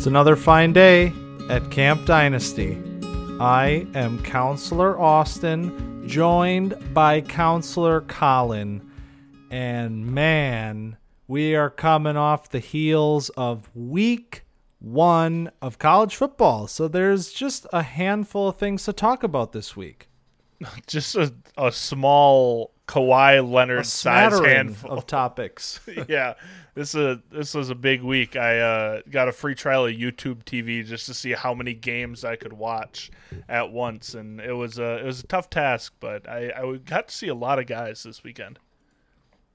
It's another fine day at Camp Dynasty. I am Counselor Austin, joined by Counselor Collin. And man, we are coming off the heels of week one of college football. So there's just a handful of things to talk about this week. Just a, a small Kawhi Leonard A size handful. of topics. yeah, this is a, this was a big week. I uh, got a free trial of YouTube TV just to see how many games I could watch at once, and it was a it was a tough task, but I, I got to see a lot of guys this weekend.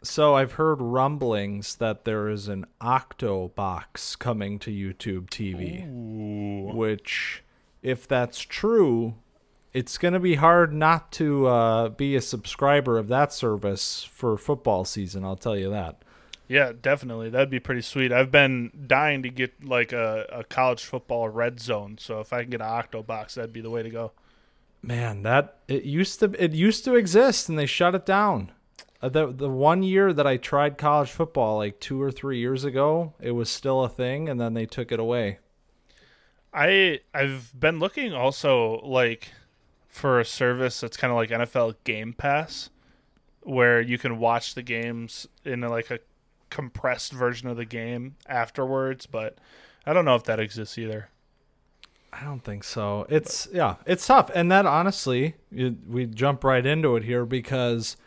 So I've heard rumblings that there is an Octo box coming to YouTube TV, which, if that's true, it's going to be hard not to uh, be a subscriber of that service for football season. I'll tell you that. Yeah, definitely. That'd be pretty sweet. I've been dying to get like a, a college football red zone, so if I can get an Octo box, that'd be the way to go. Man, that it used to it used to exist and they shut it down. Uh, the the one year that I tried college football like 2 or 3 years ago, it was still a thing and then they took it away. I I've been looking also like for a service that's kind of like NFL Game Pass, where you can watch the games in like a compressed version of the game afterwards. But I don't know if that exists either. I don't think so. It's yeah, it's tough, and that honestly, it, we jump right into it here because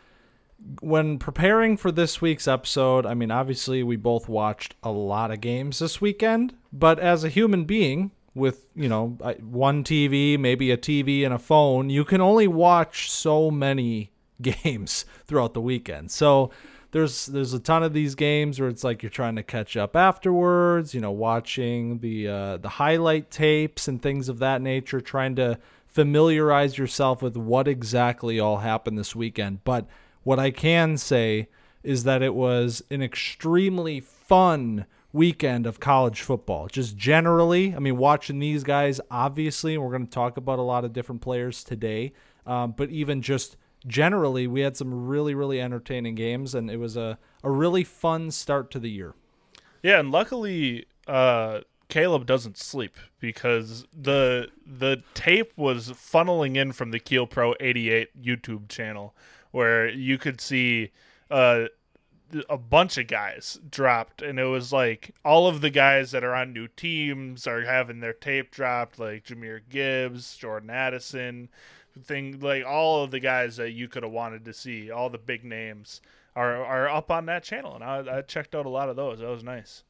when preparing for this week's episode, I mean, obviously we both watched a lot of games this weekend, but as a human being with you know one TV, maybe a TV and a phone, you can only watch so many games throughout the weekend. So there's there's a ton of these games where it's like you're trying to catch up afterwards, you know, watching the uh, the highlight tapes and things of that nature, trying to familiarize yourself with what exactly all happened this weekend. But what I can say is that it was an extremely fun weekend of college football. Just generally, I mean, watching these guys, obviously, we're going to talk about a lot of different players today, um, but even just generally, we had some really, really entertaining games, and it was a, a really fun start to the year. Yeah, and luckily, uh, Caleb doesn't sleep because the the tape was funneling in from the Keel Pro 88 YouTube channel, where you could see uh, a bunch of guys dropped, and it was like all of the guys that are on new teams are having their tape dropped, like Jahmyr Gibbs, Jordan Addison, thing like all of the guys that you could have wanted to see, all the big names. Are, are up on that channel, and I, I checked out a lot of those. That was nice.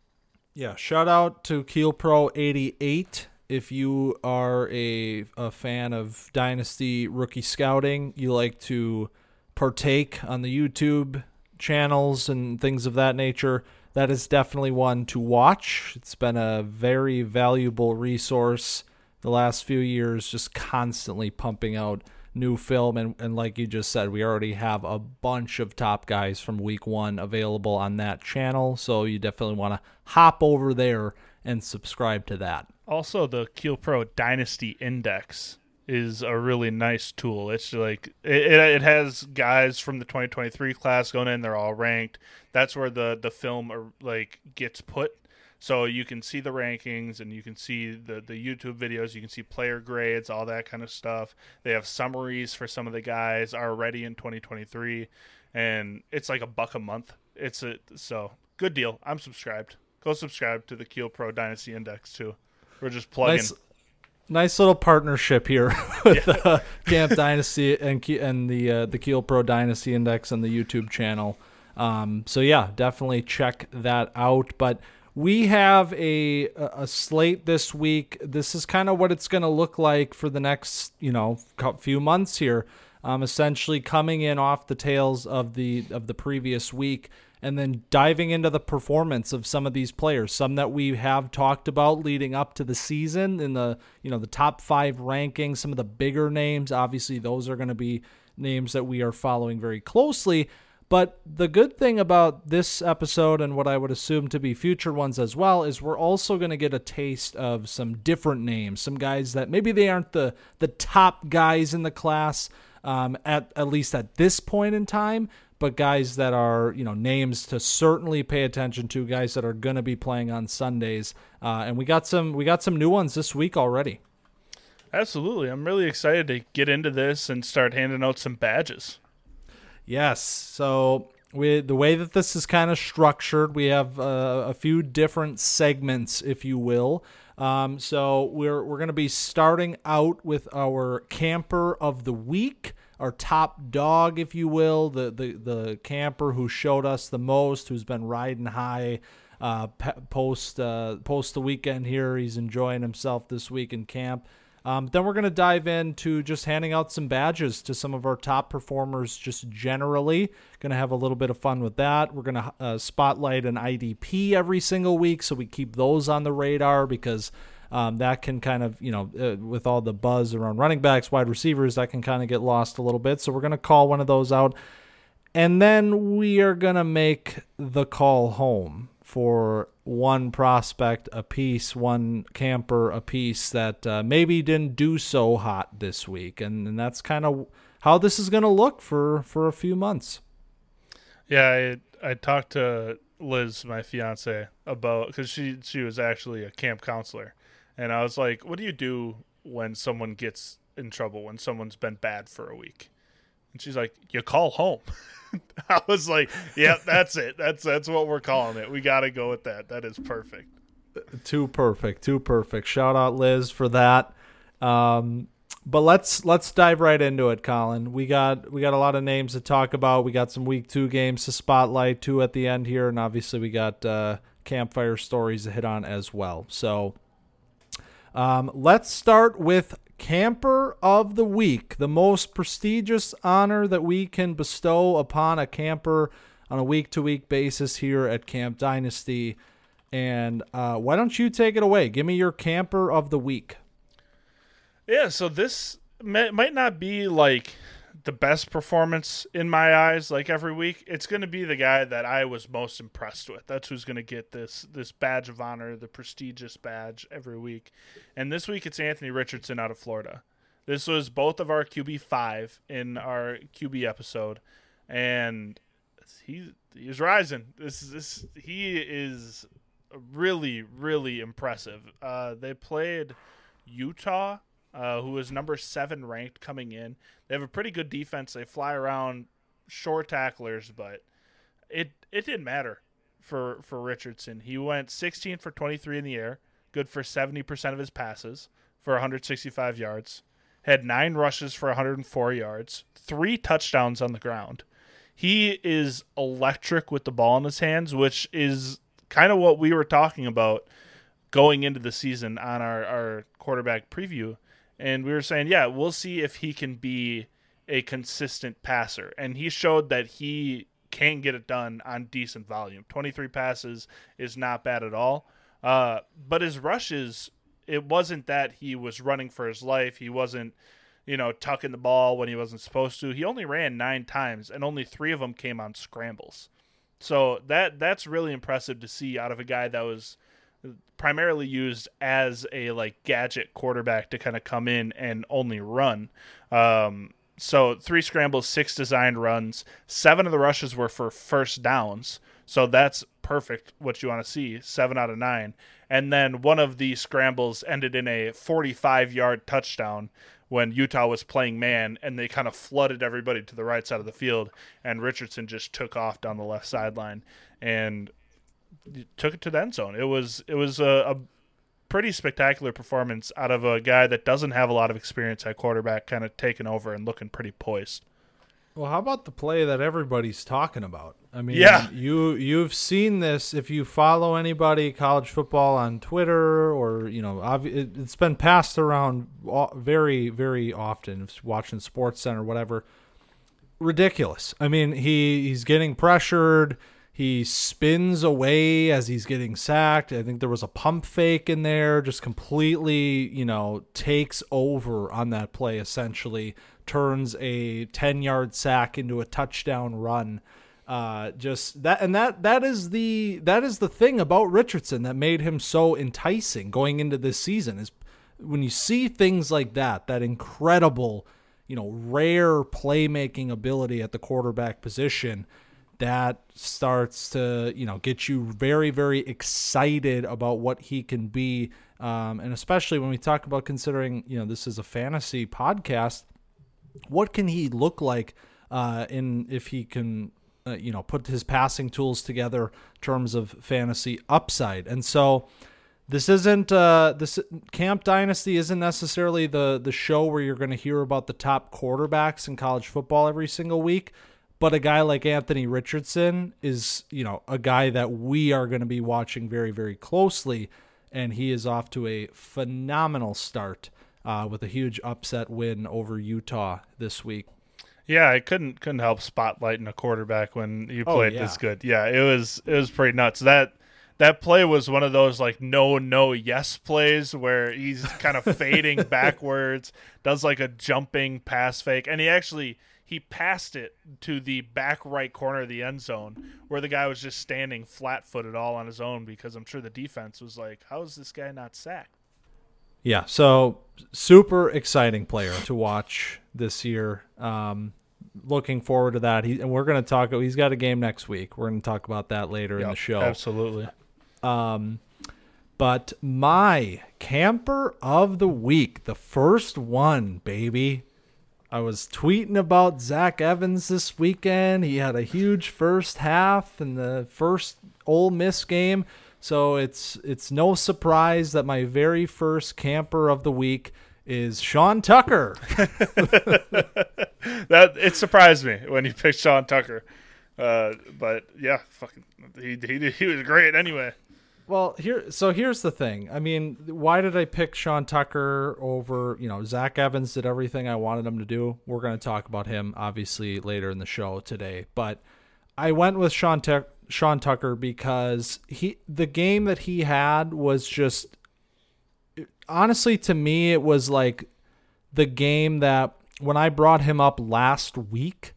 Yeah, shout out to Keel Pro 88. If you are a, a fan of Dynasty rookie scouting, you like to partake on the YouTube channels and things of that nature, that is definitely one to watch. It's been a very valuable resource the last few years, just constantly pumping out new film. And, and like you just said, we already have a bunch of top guys from week one available on that channel. So you definitely want to hop over there and subscribe to that. Also, the Keel Pro Dynasty Index is a really nice tool. It's like it, it, has guys from the 2023 class going in. They're all ranked. That's where the the film uh, like gets put. So you can see the rankings and you can see the the YouTube videos. You can see player grades, all that kind of stuff. They have summaries for some of the guys already in 2023, and it's like a buck a month. It's a so good deal. I'm subscribed. Go subscribe to the Keel Pro Dynasty Index too. We're just plugging. Nice, nice little partnership here with uh, Camp Dynasty and and the uh, the Keel Pro Dynasty Index and the YouTube channel. Um, so yeah, definitely check that out. But we have a a slate this week. This is kind of what it's going to look like for the next you know few months here. Um, essentially coming in off the tails of the of the previous week and then diving into the performance of some of these players some that we have talked about leading up to the season in the you know the top 5 rankings some of the bigger names obviously those are going to be names that we are following very closely but the good thing about this episode and what I would assume to be future ones as well is we're also going to get a taste of some different names, some guys that maybe they aren't the the top guys in the class um, at at least at this point in time, but guys that are you know names to certainly pay attention to, guys that are going to be playing on Sundays. Uh, and we got some we got some new ones this week already. Absolutely, I'm really excited to get into this and start handing out some badges. Yes, so we the way that this is kind of structured, we have uh, a few different segments, if you will. Um, so we're we're going to be starting out with our camper of the week, our top dog, if you will, the the the camper who showed us the most, who's been riding high. Uh, post uh, post the weekend here, he's enjoying himself this week in camp. Um, then we're going to dive into just handing out some badges to some of our top performers, just generally. Going to have a little bit of fun with that. We're going to uh, spotlight an IDP every single week, so we keep those on the radar because um, that can kind of, you know, uh, with all the buzz around running backs, wide receivers, that can kind of get lost a little bit. So we're going to call one of those out. And then we are going to make the call home for one prospect a piece, one camper a piece that uh, maybe didn't do so hot this week, and, and that's kind of how this is going to look for for a few months. Yeah, I I talked to Liz, my fiance, about because she she was actually a camp counselor, and I was like, "What do you do when someone gets in trouble when someone's been bad for a week?" And she's like, "You call home." I was like, "Yeah, that's it. That's that's what we're calling it. We got to go with that. That is perfect." Too perfect. Too perfect. Shout out Liz for that. Um, but let's let's dive right into it, Collin. We got we got a lot of names to talk about. We got some week two games to spotlight, two at the end here, and obviously we got uh, campfire stories to hit on as well. So um, let's start with Camper of the Week, the most prestigious honor that we can bestow upon a camper on a week to week basis here at Camp Dynasty. And uh, why don't you take it away? Give me your Camper of the Week. Yeah, so this may, might not be like the best performance in my eyes like every week it's going to be the guy that i was most impressed with. That's who's going to get this this badge of honor the prestigious badge every week. And this week it's anthony richardson out of florida. This was both of our qb5 in our qb episode and he he's rising. This is this he is really really impressive. Uh they played utah uh, who is number seven ranked coming in. They have a pretty good defense. They fly around short tacklers, but it it didn't matter for for Richardson. He went 16 for 23 in the air, good for 70% of his passes for 165 yards. Had nine rushes for 104 yards, three touchdowns on the ground. He is electric with the ball in his hands, which is kind of what we were talking about going into the season on our, our quarterback preview and we were saying, yeah, we'll see if he can be a consistent passer. And he showed that he can get it done on decent volume. 23 passes is not bad at all. Uh, but his rushes, it wasn't that he was running for his life. He wasn't, you know, tucking the ball when he wasn't supposed to. He only ran nine times, and only three of them came on scrambles. So that that's really impressive to see out of a guy that was – primarily used as a like gadget quarterback to kind of come in and only run. Um, so three scrambles, six designed runs, seven of the rushes were for first downs. So that's perfect. What you want to see, seven out of nine, and then one of the scrambles ended in a 45 yard touchdown when Utah was playing man and they kind of flooded everybody to the right side of the field and Richardson just took off down the left sideline and took it to the end zone. It was it was a, a pretty spectacular performance out of a guy that doesn't have a lot of experience at quarterback, kind of taking over and looking pretty poised. Well, how about the play that everybody's talking about? I mean, yeah. you you've seen this if you follow anybody college football on Twitter or you know, it's been passed around very very often. Watching Sports Center, whatever. Ridiculous. I mean, he he's getting pressured he spins away as he's getting sacked. I think there was a pump fake in there, just completely, you know, takes over on that play, essentially, turns a 10 yard sack into a touchdown run. Uh, just that and that that is the that is the thing about Richardson that made him so enticing going into this season is when you see things like that that incredible you know, rare playmaking ability at the quarterback position that starts to, you know, get you very, very excited about what he can be. Um, and especially when we talk about considering, you know, this is a fantasy podcast, what can he look like uh, in if he can, uh, you know, put his passing tools together in terms of fantasy upside? And so, this isn't uh, this Camp Dynasty isn't necessarily the the show where you're going to hear about the top quarterbacks in college football every single week, but a guy like Anthony Richardson is you know a guy that we are going to be watching very very closely, and he is off to a phenomenal start uh, with a huge upset win over Utah this week. Yeah, I couldn't couldn't help spotlighting a quarterback when you Oh, played yeah. this good. Yeah, it was it was pretty nuts. That that play was one of those like no no yes plays where he's kind of fading backwards, does like a jumping pass fake, and he actually he passed it to the back right corner of the end zone where the guy was just standing flat footed all on his own because I'm sure the defense was like, How is this guy not sacked? Yeah, so super exciting player to watch this year. Um, looking forward to that. He and we're going to talk. He's got a game next week. We're going to talk about that later in the show. Absolutely. Um, but my camper of the week, the first one, baby. I was tweeting about Zach Evans this weekend. He had a huge first half in the first Ole Miss game. So it's it's no surprise that my very first camper of the week is Sean Tucker. that it surprised me when you picked Sean Tucker. Uh, but yeah, fucking, he, he he was great anyway. Well, here so here's the thing. I mean, why did I pick Sean Tucker over, you know, Zach Evans did everything I wanted him to do. We're going to talk about him obviously later in the show today, but I went with Sean Tuck Sean Tucker because he the game that he had was just honestly to me it was like the game that when I brought him up last week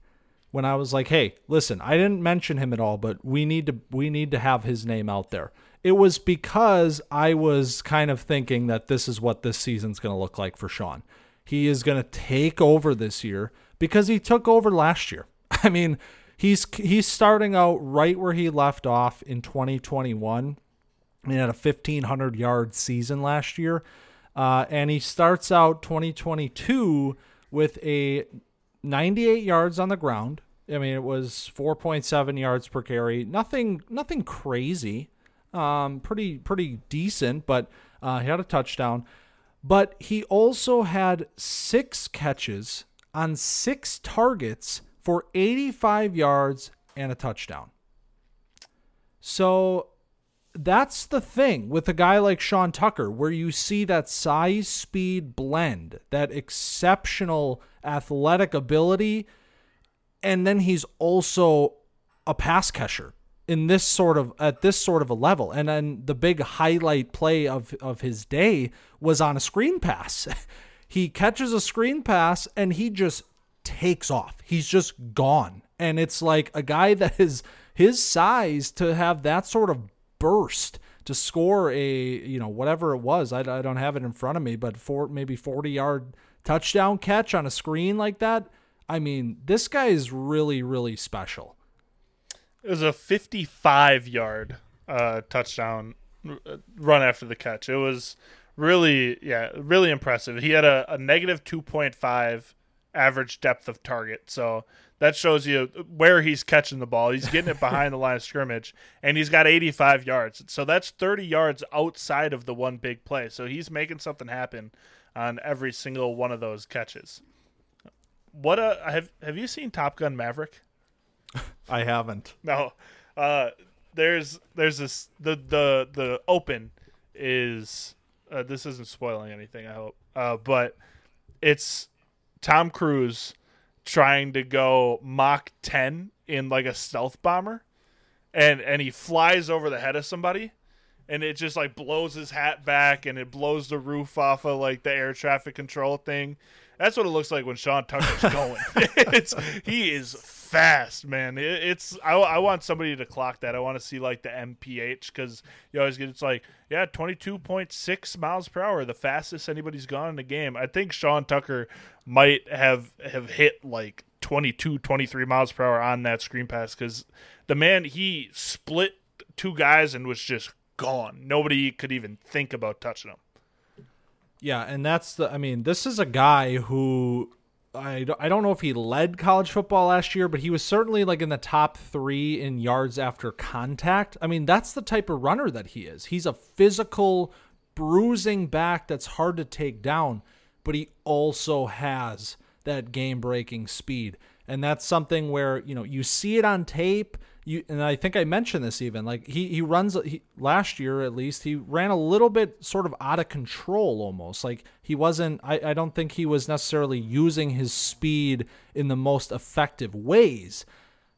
when I was like, "Hey, listen, I didn't mention him at all, but we need to we need to have his name out there." It was because I was kind of thinking that this is what this season's going to look like for Sean. He is going to take over this year because he took over last year. I mean, he's he's starting out right where he left off in 2021. I He had a 1500 yard season last year. Uh, and he starts out 2022 with a 98 yards on the ground. I mean, it was 4.7 yards per carry. Nothing, nothing crazy. Um, pretty, pretty decent. But uh, he had a touchdown. But he also had six catches on six targets for 85 yards and a touchdown. So that's the thing with a guy like Sean Tucker, where you see that size speed blend, that exceptional athletic ability, and then he's also a pass catcher in this sort of at this sort of a level. And then the big highlight play of of his day was on a screen pass. he catches a screen pass and he just takes off. He's just gone. And it's like a guy that is his size to have that sort of burst to score a you know whatever it was I, I don't have it in front of me but for maybe 40 yard touchdown catch on a screen like that i mean this guy is really really special It was a 55 yard uh, touchdown uh, run after the catch. It was really, yeah, really impressive. He had a, a negative 2.5 average depth of target. So that shows you where he's catching the ball. He's getting it behind the line of scrimmage, and he's got 85 yards. So that's 30 yards outside of the one big play. So he's making something happen on every single one of those catches. What a have have you seen Top Gun Maverick? I haven't No. Uh there's there's this the the the open is uh, this isn't spoiling anything, I hope. Uh but it's Tom Cruise trying to go Mach 10 in like a stealth bomber and and he flies over the head of somebody and it just like blows his hat back and it blows the roof off of like the air traffic control thing That's what it looks like when Sean Tucker's going. it's he is fast, man. It, it's I, I want somebody to clock that. I want to see like the MPH because you always get it's like yeah, twenty two point six miles per hour, the fastest anybody's gone in a game. I think Sean Tucker might have have hit like 22, 23 miles per hour on that screen pass because the man he split two guys and was just gone. Nobody could even think about touching him. Yeah, and that's the. I mean, this is a guy who I I don't know if he led college football last year, but he was certainly like in the top three in yards after contact. I mean, that's the type of runner that he is. He's a physical, bruising back that's hard to take down, but he also has that game breaking speed. And that's something where, you know, you see it on tape you and I think I mentioned this even like he he runs he, last year at least he ran a little bit sort of out of control almost. Like he wasn't I, I don't think he was necessarily using his speed in the most effective ways.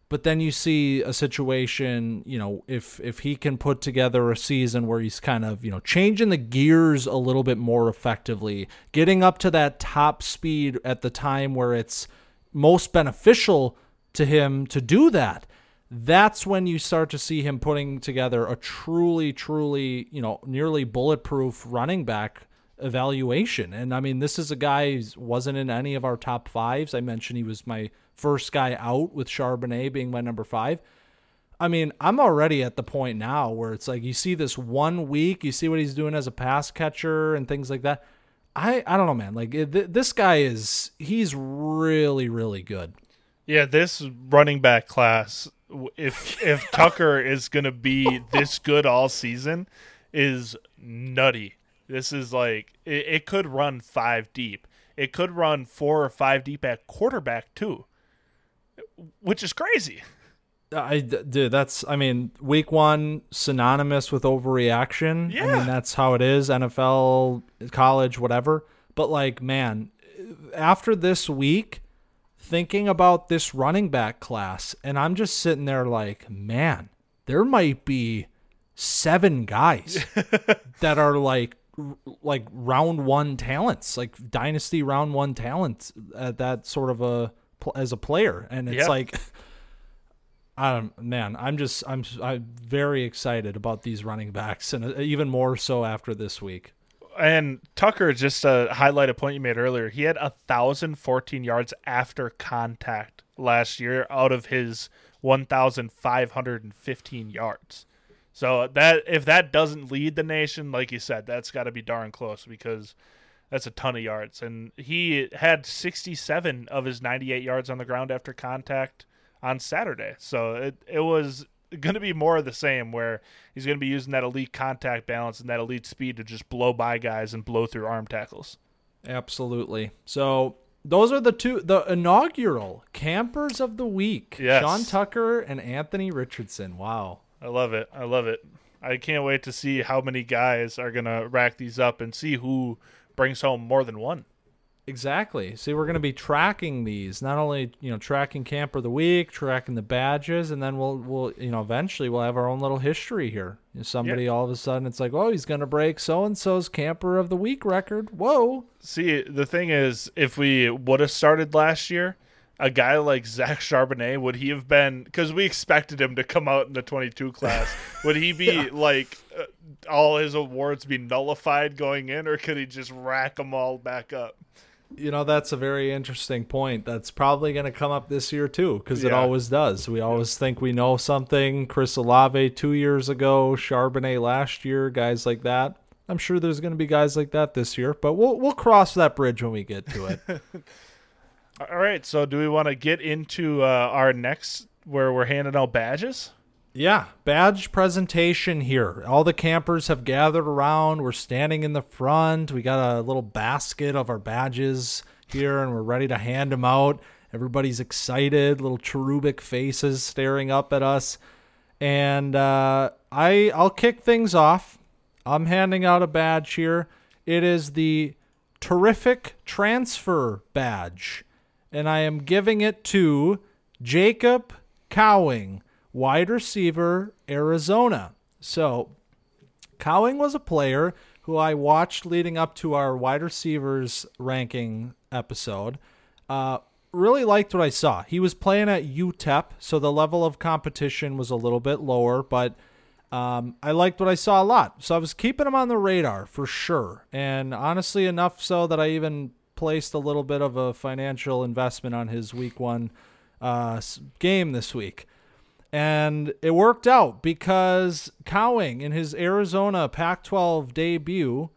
But then you see a situation you know if if he can put together a season where he's kind of you know changing the gears a little bit more effectively getting up to that top speed at the time where it's most beneficial to him to do that that's when you start to see him putting together a truly, truly, you know, nearly bulletproof running back evaluation. And I mean, this is a guy who wasn't in any of our top fives. I mentioned he was my first guy out with Charbonnet being my number five. I mean, I'm already at the point now where it's like you see this one week, you see what he's doing as a pass catcher and things like that. I I don't know, man. Like th- this guy is he's really really good. Yeah, this running back class if if Tucker is going to be this good all season is nutty. This is like it, it, could run five deep. It could run four or five deep at quarterback too, which is crazy. I dude, that's I mean, week one synonymous with overreaction. Yeah. I mean, that's how it is. NFL, college, whatever. But like, man, after this week, thinking about this running back class, and I'm just sitting there like, man, there might be seven guys that are like like round one talents, like dynasty round one talents at that sort of a as a player, and it's like. I man, I'm just I'm I'm very excited about these running backs, and uh, even more so after this week and Tucker, just to highlight a point you made earlier, he had a thousand fourteen yards after contact last year out of his one thousand five hundred and fifteen yards. So that if that doesn't lead the nation, like you said, that's got to be darn close because that's a ton of yards. And he had sixty seven of his ninety eight yards on the ground after contact on Saturday. So it it was going to be more of the same where he's going to be using that elite contact balance and that elite speed to just blow by guys and blow through arm tackles. Absolutely. So those are the two the inaugural campers of the week. Yes. Sean Tucker and Anthony Richardson. Wow. I love it. I love it. I can't wait to see how many guys are going to rack these up and see who brings home more than one. Exactly. See, we're going to be tracking these, not only you know tracking camper of the week, tracking the badges, and then we'll we'll you know eventually we'll have our own little history here. You know, somebody all of a sudden it's like, oh, he's going to break so and so's camper of the week record. Whoa. See, the thing is, if we would have started last year, a guy like Zach Charbonnet would he have been? Because we expected him to come out in the 22 class. would he be yeah. like uh, all his awards be nullified going in, or could he just rack them all back up? You know that's a very interesting point that's probably going to come up this year too because yeah. it always does. We always yeah. think we know something. Chris olave two years ago charbonnet last year guys like that. I'm sure there's going to be guys like that this year but we'll, we'll cross that bridge when we get to it. All right so do we want to get into uh, our next where we're handing out badges yeah, badge presentation here. All the campers have gathered around. We're standing in the front. We got a little basket of our badges here, and we're ready to hand them out. Everybody's excited, little cherubic faces staring up at us. And uh, I, I'll kick things off. I'm handing out a badge here. It is the terrific transfer badge, and I am giving it to Jacob Cowing wide receiver, Arizona. So, Cowing was a player who I watched leading up to our wide receivers ranking episode. Uh, really liked what I saw. He was playing at UTEP, so the level of competition was a little bit lower, but um, I liked what I saw a lot. So I was keeping him on the radar for sure. And honestly, enough so that I even placed a little bit of a financial investment on his week one uh, game this week. And it worked out because Cowing in his Arizona Pac 12 debut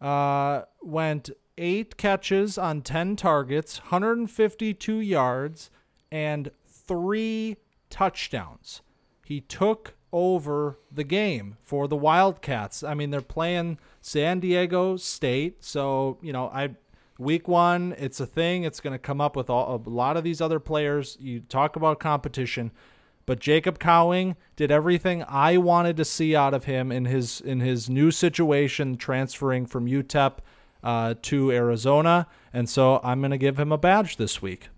uh, went eight catches on 10 targets, 152 yards, and three touchdowns. He took over the game for the Wildcats. I mean, they're playing San Diego State, so you know, I week one, it's a thing. It's going to come up with all, a lot of these other players. You talk about competition, but Jacob Cowing did everything I wanted to see out of him in his in his new situation, transferring from UTEP uh, to Arizona, and so I'm going to give him a badge this week.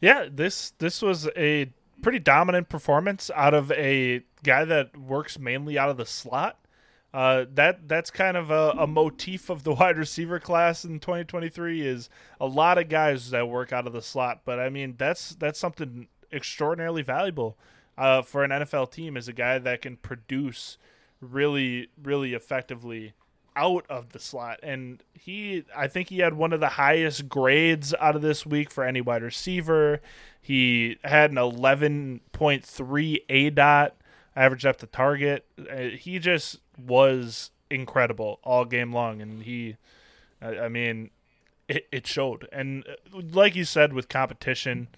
Yeah, this this was a pretty dominant performance out of a guy that works mainly out of the slot. Uh, that that's kind of a, a, motif of the wide receiver class in 2023 is a lot of guys that work out of the slot. But I mean, that's that's something extraordinarily valuable uh, for an NFL team is a guy that can produce really really effectively out of the slot. And he, I think he had one of the highest grades out of this week for any wide receiver. He had an 11.3 aDOT average up the target. Uh, he just was incredible all game long, and he, I mean, it, it showed. And uh, like you said, with competition,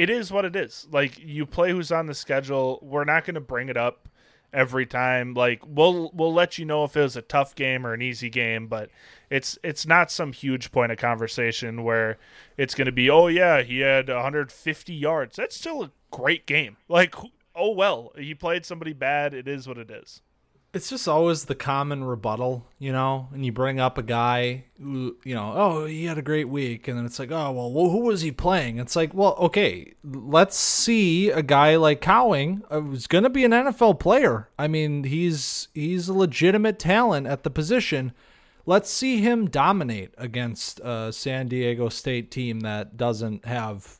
it is what it is. Like you play who's on the schedule. We're not going to bring it up every time. Like we'll we'll let you know if it was a tough game or an easy game, but it's it's not some huge point of conversation where it's going to be oh yeah he had 150 yards. That's still a great game. Like oh well, he played somebody bad. It is what it is it's just always the common rebuttal, you know, and you bring up a guy who, you know, oh, he had a great week. And then it's like, oh, well, who was he playing? It's like, well, okay, let's see a guy like Cowing uh, who's going to be an NFL player. I mean, he's he's a legitimate talent at the position. Let's see him dominate against a San Diego State team that doesn't have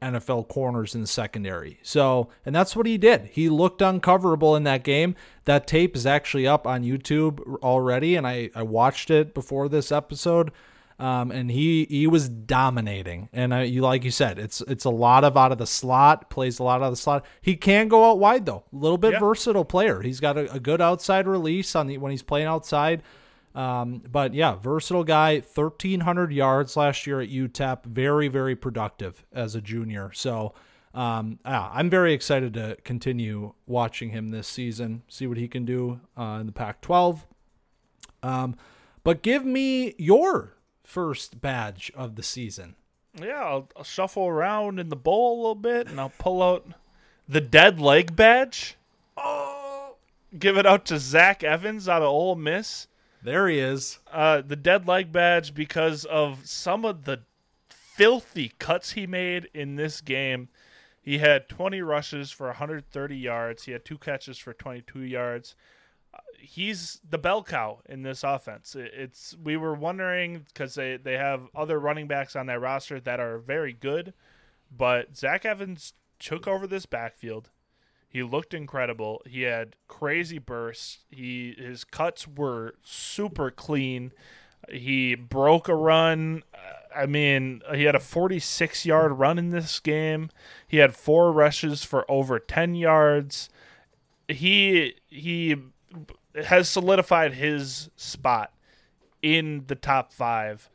NFL corners in the secondary. So, and that's what he did. He looked uncoverable in that game. That tape is actually up on YouTube already, and I, I watched it before this episode. Um, and he he was dominating. And I, you like you said, it's it's a lot of out of the slot, plays a lot out of the slot. He can go out wide though, a little bit versatile player. He's got a, a good outside release on the when he's playing outside. Um, but yeah, versatile guy, 1,300 yards last year at UTEP. Very, very productive as a junior. So um, yeah, I'm very excited to continue watching him this season, see what he can do uh, in the Pac 12. Um, but give me your first badge of the season. Yeah, I'll, I'll shuffle around in the bowl a little bit and I'll pull out the dead leg badge. Oh, give it out to Zach Evans out of Ole Miss. There he is. Uh, the dead leg badge because of some of the filthy cuts he made in this game. He had 20 rushes for 130 yards. He had two catches for 22 yards. He's the bell cow in this offense. It's we were wondering because they they have other running backs on that roster that are very good, but Zach Evans took over this backfield. He looked incredible. He had crazy bursts. He his cuts were super clean. He broke a run. I mean, he had a 46 yard run in this game. He had four rushes for over 10 yards. He he has solidified his spot in the top 5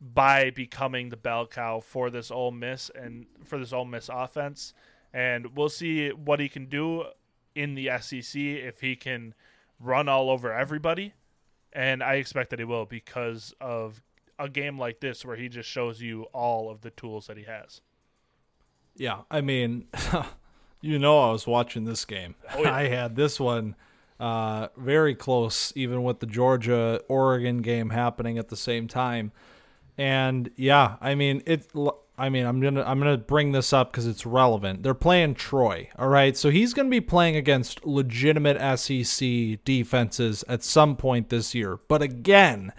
by becoming the bell cow for this Ole Miss and for this Ole Miss offense and we'll see what he can do in the SEC if he can run all over everybody. And I expect that he will because of a game like this where he just shows you all of the tools that he has. Yeah, I mean, you know, I was watching this game. Oh, yeah. I had this one uh, very close, even with the Georgia Oregon game happening at the same time. And yeah, I mean, it I mean, I'm gonna I'm gonna bring this up because it's relevant. They're playing Troy, all right. So he's gonna be playing against legitimate SEC defenses at some point this year. But again,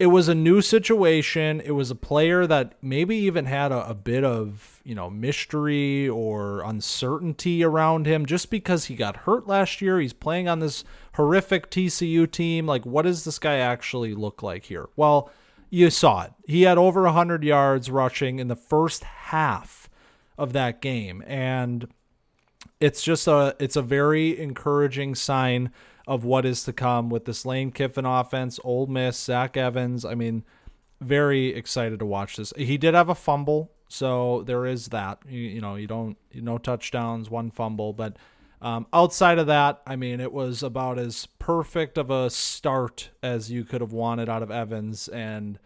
it was a new situation. It was a player that maybe even had a, a, bit of, you know, mystery or uncertainty around him just because he got hurt last year. He's playing on this horrific TCU team. Like, what does this guy actually look like here? Well, you saw it. He had over 100 yards rushing in the first half of that game. And it's just a it's a very encouraging sign of what is to come with this Lane Kiffin offense, Ole Miss, Zach Evans. I mean, very excited to watch this. He did have a fumble, so there is that. You, you know, you don't no touchdowns, one fumble, but um, outside of that, I mean, it was about as perfect of a start as you could have wanted out of Evans, and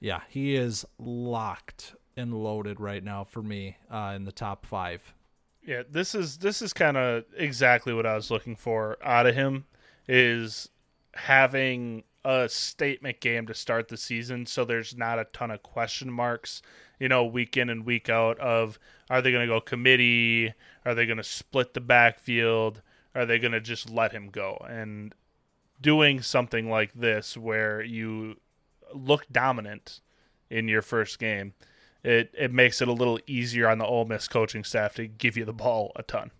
yeah, he is locked and loaded right now for me uh, in the top five. Yeah, this is this is kind of exactly what I was looking for out of him is having a statement game to start the season so there's not a ton of question marks, you know, week in and week out of are they going to go committee, are they going to split the backfield, are they going to just let him go? And doing something like this where you look dominant in your first game it it makes it a little easier on the Ole Miss coaching staff to give you the ball a ton.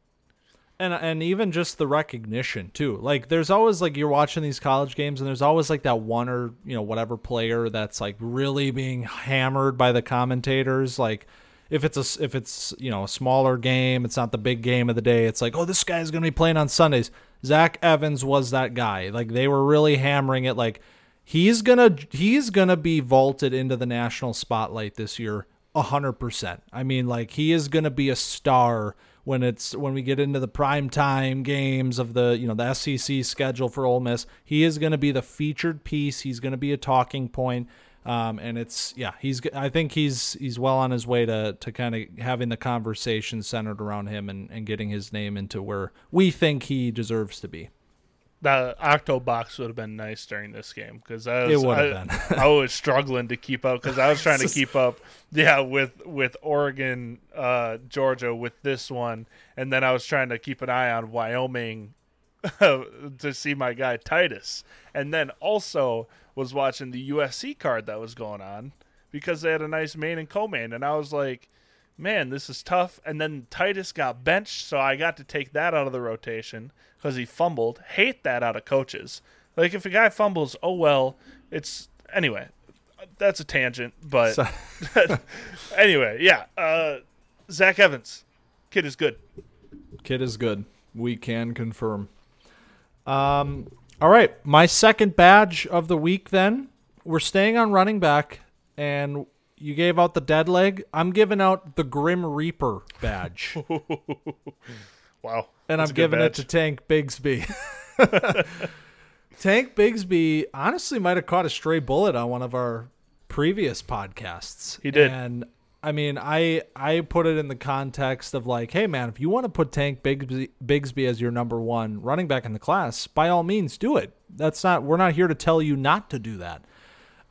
And and even just the recognition too. Like there's always like you're watching these college games and there's always like that one or, you know, whatever player that's like really being hammered by the commentators like if it's a if it's you know a smaller game, it's not the big game of the day. It's like, oh, this guy's gonna be playing on Sundays. Zach Evans was that guy. Like they were really hammering it. Like he's gonna he's gonna be vaulted into the national spotlight this year hundred percent. I mean, like he is gonna be a star when it's when we get into the prime time games of the you know the SEC schedule for Ole Miss. He is gonna be the featured piece. He's gonna be a talking point. Um, and it's yeah, he's I think he's he's well on his way to to kind of having the conversation centered around him and, and getting his name into where we think he deserves to be the octo box would have been nice during this game because I was I, I, was struggling to keep up because I was trying to keep up, yeah, with with Oregon, uh, Georgia with this one, and then I was trying to keep an eye on Wyoming to see my guy Titus, and then also was watching the UFC card that was going on because they had a nice main and co-main, and I was like man, this is tough. And then Titus got benched, so I got to take that out of the rotation because he fumbled. Hate that out of coaches. Like if a guy fumbles, oh well. It's anyway. That's a tangent, but so- anyway, yeah. Uh, Zach Evans, kid is good. Kid is good. We can confirm. Um. All right, my second badge of the week. Then we're staying on running back, and you gave out the dead leg. I'm giving out the Grim Reaper badge. wow. And I'm giving badge. it to Tank Bigsby. Tank Bigsby honestly might have caught a stray bullet on one of our previous podcasts. He did. And I mean, I I put it in the context of like, hey man, if you want to put Tank Bigsby, Bigsby as your number one running back in the class, by all means do it. That's not we're not here to tell you not to do that.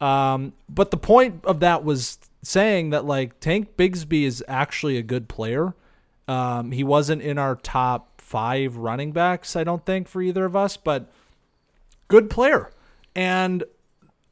Um, but the point of that was saying that like Tank Bigsby is actually a good player. Um, he wasn't in our top five running backs, I don't think, for either of us, but good player. And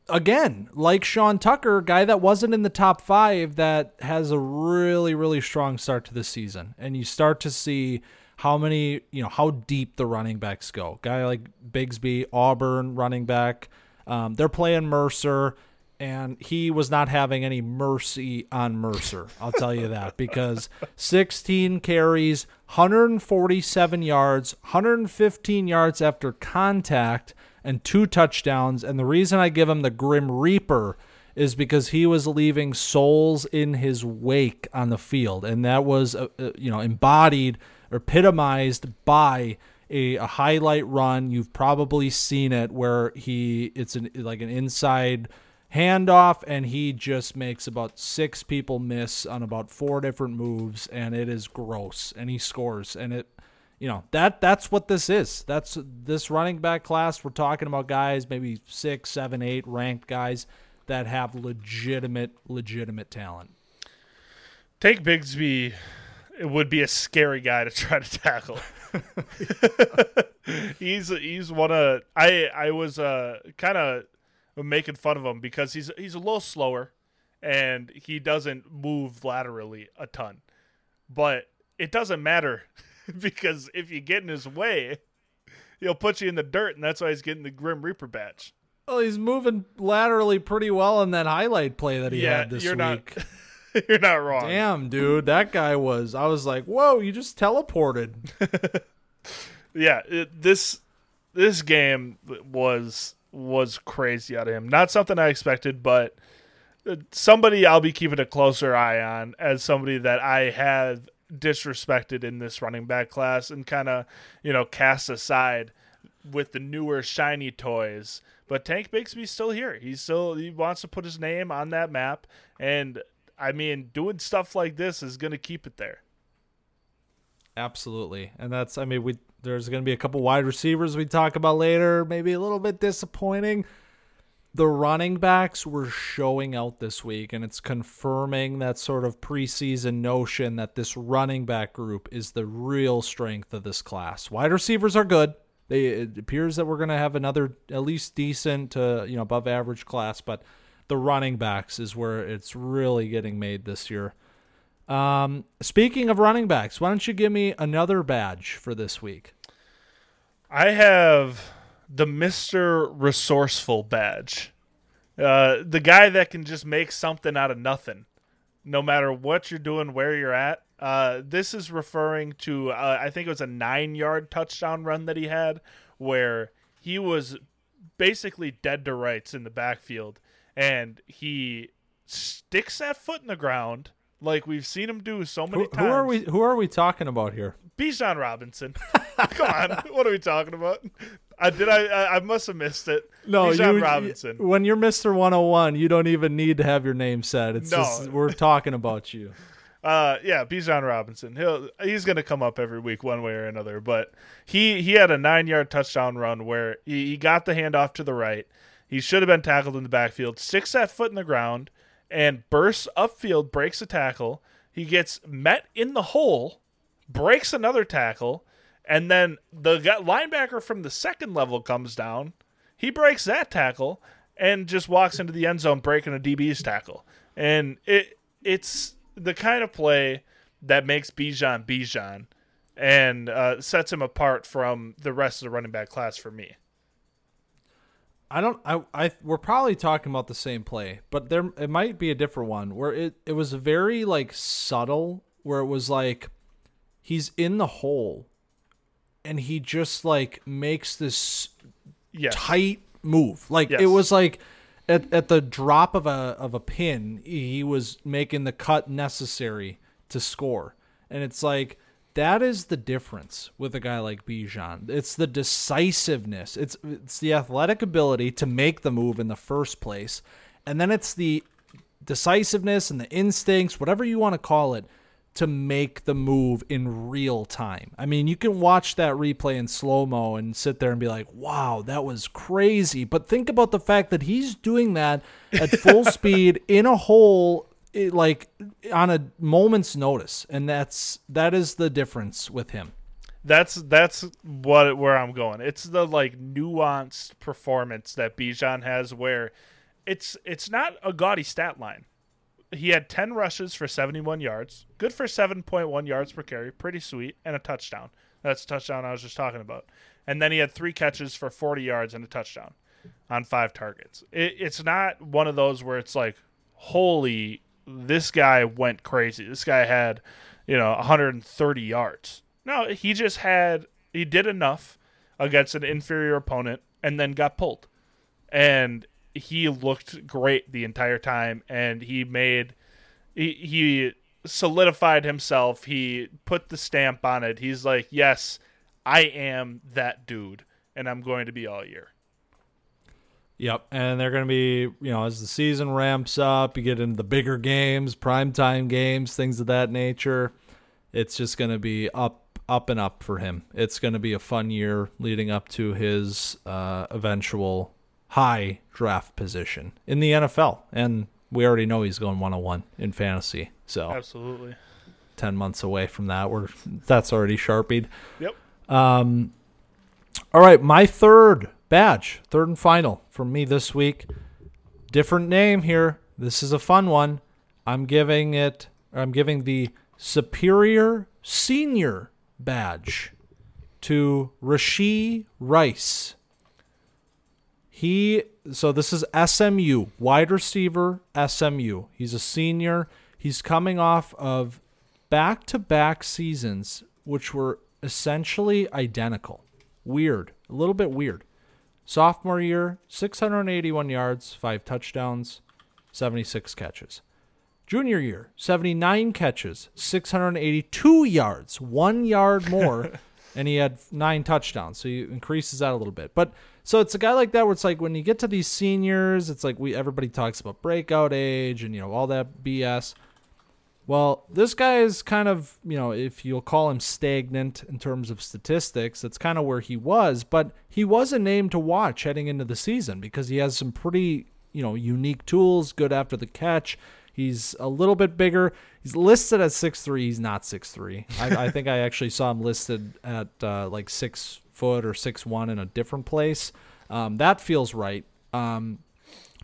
again, like Sean Tucker, guy that wasn't in the top five that has a really, really strong start to the season. And you start to see how many, you know, how deep the running backs go. Guy like Bigsby, Auburn running back. Um, they're playing Mercer, and he was not having any mercy on Mercer. I'll tell you that because 16 carries, 147 yards, 115 yards after contact, and two touchdowns. And the reason I give him the Grim Reaper is because he was leaving souls in his wake on the field, and that was uh, uh you know embodied or epitomized by a, a highlight run. You've probably seen it where he it's an like an inside handoff and he just makes about six people miss on about four different moves and it is gross and he scores and it you know that that's what this is. That's this running back class we're talking about guys maybe six seven eight ranked guys that have legitimate legitimate talent. Tank bigsby it would be a scary guy to try to tackle he's he's one of I I was uh kind of making fun of him because he's he's a little slower and he doesn't move laterally a ton. But it doesn't matter because if you get in his way, he'll put you in the dirt, and that's why he's getting the Grim Reaper badge. Well, he's moving laterally pretty well in that highlight play that he Yeah, had this you're week. not you're not wrong. Damn, dude, that guy was. I was like, whoa, you just teleported. yeah, it, this this game was was crazy out of him. Not something I expected, but somebody I'll be keeping a closer eye on as somebody that I have disrespected in this running back class and kind of you know cast aside with the newer shiny toys. But Tank Bigsby's still here. He's still he wants to put his name on that map, and I mean, doing stuff like this is going to keep it there. Absolutely, and that's. I mean, we there's going to be a couple wide receivers we talk about later. Maybe a little bit disappointing. The running backs were showing out this week, and it's confirming that sort of preseason notion that this running back group is the real strength of this class. Wide receivers are good. They, it appears that we're going to have another at least decent to you know above average class, but the running backs is where it's really getting made this year. Um, speaking of running backs, why don't you give me another badge for this week? I have the Mr. Resourceful badge. Uh, the guy that can just make something out of nothing, no matter what you're doing, where you're at. Uh, this is referring to, uh, I think it was a nine yard touchdown run that he had where he was basically dead to rights in the backfield and he sticks that foot in the ground like we've seen him do so many Who, times. who are we? Who are we talking about here? Bijan Robinson. Come on, what are we talking about? I did I I, I must have missed it. No, Bijan you, Robinson. When you're Mister 101, you don't even need to have your name said. It's No. just we're talking about you. Uh, yeah, Bijan Robinson. He'll he's gonna come up every week one way or another. But he he had a nine yard touchdown run where he, he got the handoff to the right. He should have been tackled in the backfield. Sticks that foot in the ground and bursts upfield, breaks a tackle. He gets met in the hole, breaks another tackle, and then the linebacker from the second level comes down. He breaks that tackle and just walks into the end zone, breaking a DB's tackle. And it it's the kind of play that makes Bijan Bijan and uh, sets him apart from the rest of the running back class for me. I don't. I. I. We're probably talking about the same play, but there. It might be a different one where it. It was very like subtle, where it was like, he's in the hole, and he just like makes this Yes. tight move. Like Yes. it was like at, at the drop of a of a pin, he was making the cut necessary to score. And it's like that is the difference with a guy like Bijan. It's the decisiveness. It's it's the athletic ability to make the move in the first place. And then it's the decisiveness and the instincts, whatever you want to call it, to make the move in real time. I mean, you can watch that replay in slow mo and sit there and be like, wow, that was crazy. But think about the fact that he's doing that at full speed in a hole, eh, like on a moment's notice. And that's that is the difference with him. That's that's what where I'm going. It's the like nuanced performance that Bijan has where it's it's not a gaudy stat line. He had 10 rushes for 71 yards, good for 7.1 yards per carry, pretty sweet, and a touchdown. That's the touchdown I was just talking about. And then he had three catches for 40 yards and a touchdown on five targets. It, it's not one of those where it's like, holy, this guy went crazy. This guy had, you know, 130 yards. No, he just had, he did enough against an inferior opponent and then got pulled. And he looked great the entire time and he made, he, he solidified himself. He put the stamp on it. He's like, yes, I am that dude and I'm going to be all year. Yep. And they're going to be, you know, as the season ramps up, you get into the bigger games, primetime games, things of that nature. It's just going to be up, up and up for him. It's going to be a fun year leading up to his uh, eventual high draft position in the NFL. And we already know he's going 101 in fantasy. So Absolutely. 10 months away from that. We're, that's already sharpied. Yep. Um, all right, my third badge, third and final for me this week. different name here. This is a fun one. I'm giving it. I'm giving the Superior Senior badge to Rashee Rice. He so this is SMU wide receiver SMU. He's a senior. He's coming off of back-to-back seasons which were essentially identical. Weird, a little bit weird. Sophomore year, 681 yards, 5 touchdowns, 76 catches. Junior year, 79 catches, 682 yards, 1 yard more and he had 9 touchdowns. So he increases that a little bit. But so it's a guy like that where it's like when you get to these seniors, it's like we everybody talks about breakout age and you know all that BS. Well, this guy is kind of, you know, if you'll call him stagnant in terms of statistics, that's kind of where he was, but he was a name to watch heading into the season because he has some pretty, you know, unique tools, good after the catch. He's a little bit bigger. He's listed at six three. He's not six three. I, I think I actually saw him listed at uh, like six foot or six one in a different place. Um, that feels right. Um,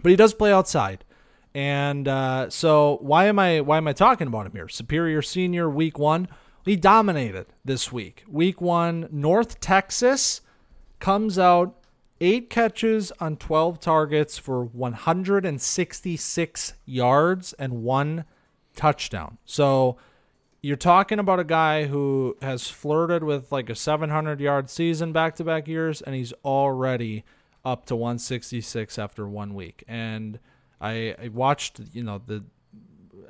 but he does play outside, and uh, so why am I why am I talking about him here? Superior Senior Week One. He dominated this week. Week One, North Texas comes out eight catches on 12 targets for 166 yards and one touchdown. So you're talking about a guy who has flirted with like a 700 yard season back to back years, and he's already up to 166 after one week. And I, I watched, you know, the.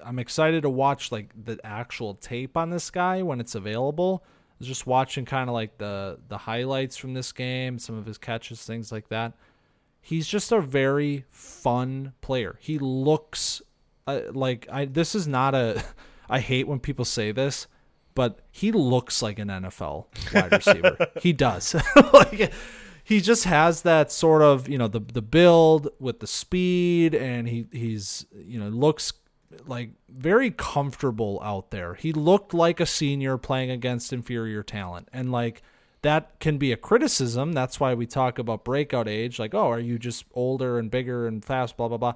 I'm excited to watch like the actual tape on this guy when it's available. I was just watching kind of like the the highlights from this game, some of his catches, things like that. He's just a very fun player. He looks uh, like I. This is not a. I hate when people say this, but he looks like an NFL wide receiver. he does. like he just has that sort of, you know, the the build with the speed and he he's, you know, looks like very comfortable out there. He looked like a senior playing against inferior talent. And like that can be a criticism. That's why we talk about breakout age like, "Oh, are you just older and bigger and fast blah blah blah."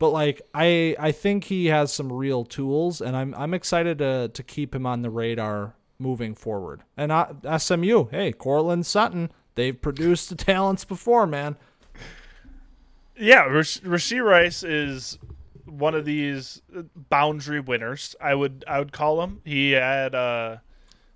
but like I I think he has some real tools, and I'm I'm excited to to keep him on the radar moving forward. And uh, I, SMU, hey, Courtland Sutton, they've produced the talents before, man. Yeah, Rash- Rashee Rice is one of these boundary winners. I would I would call him. He had uh,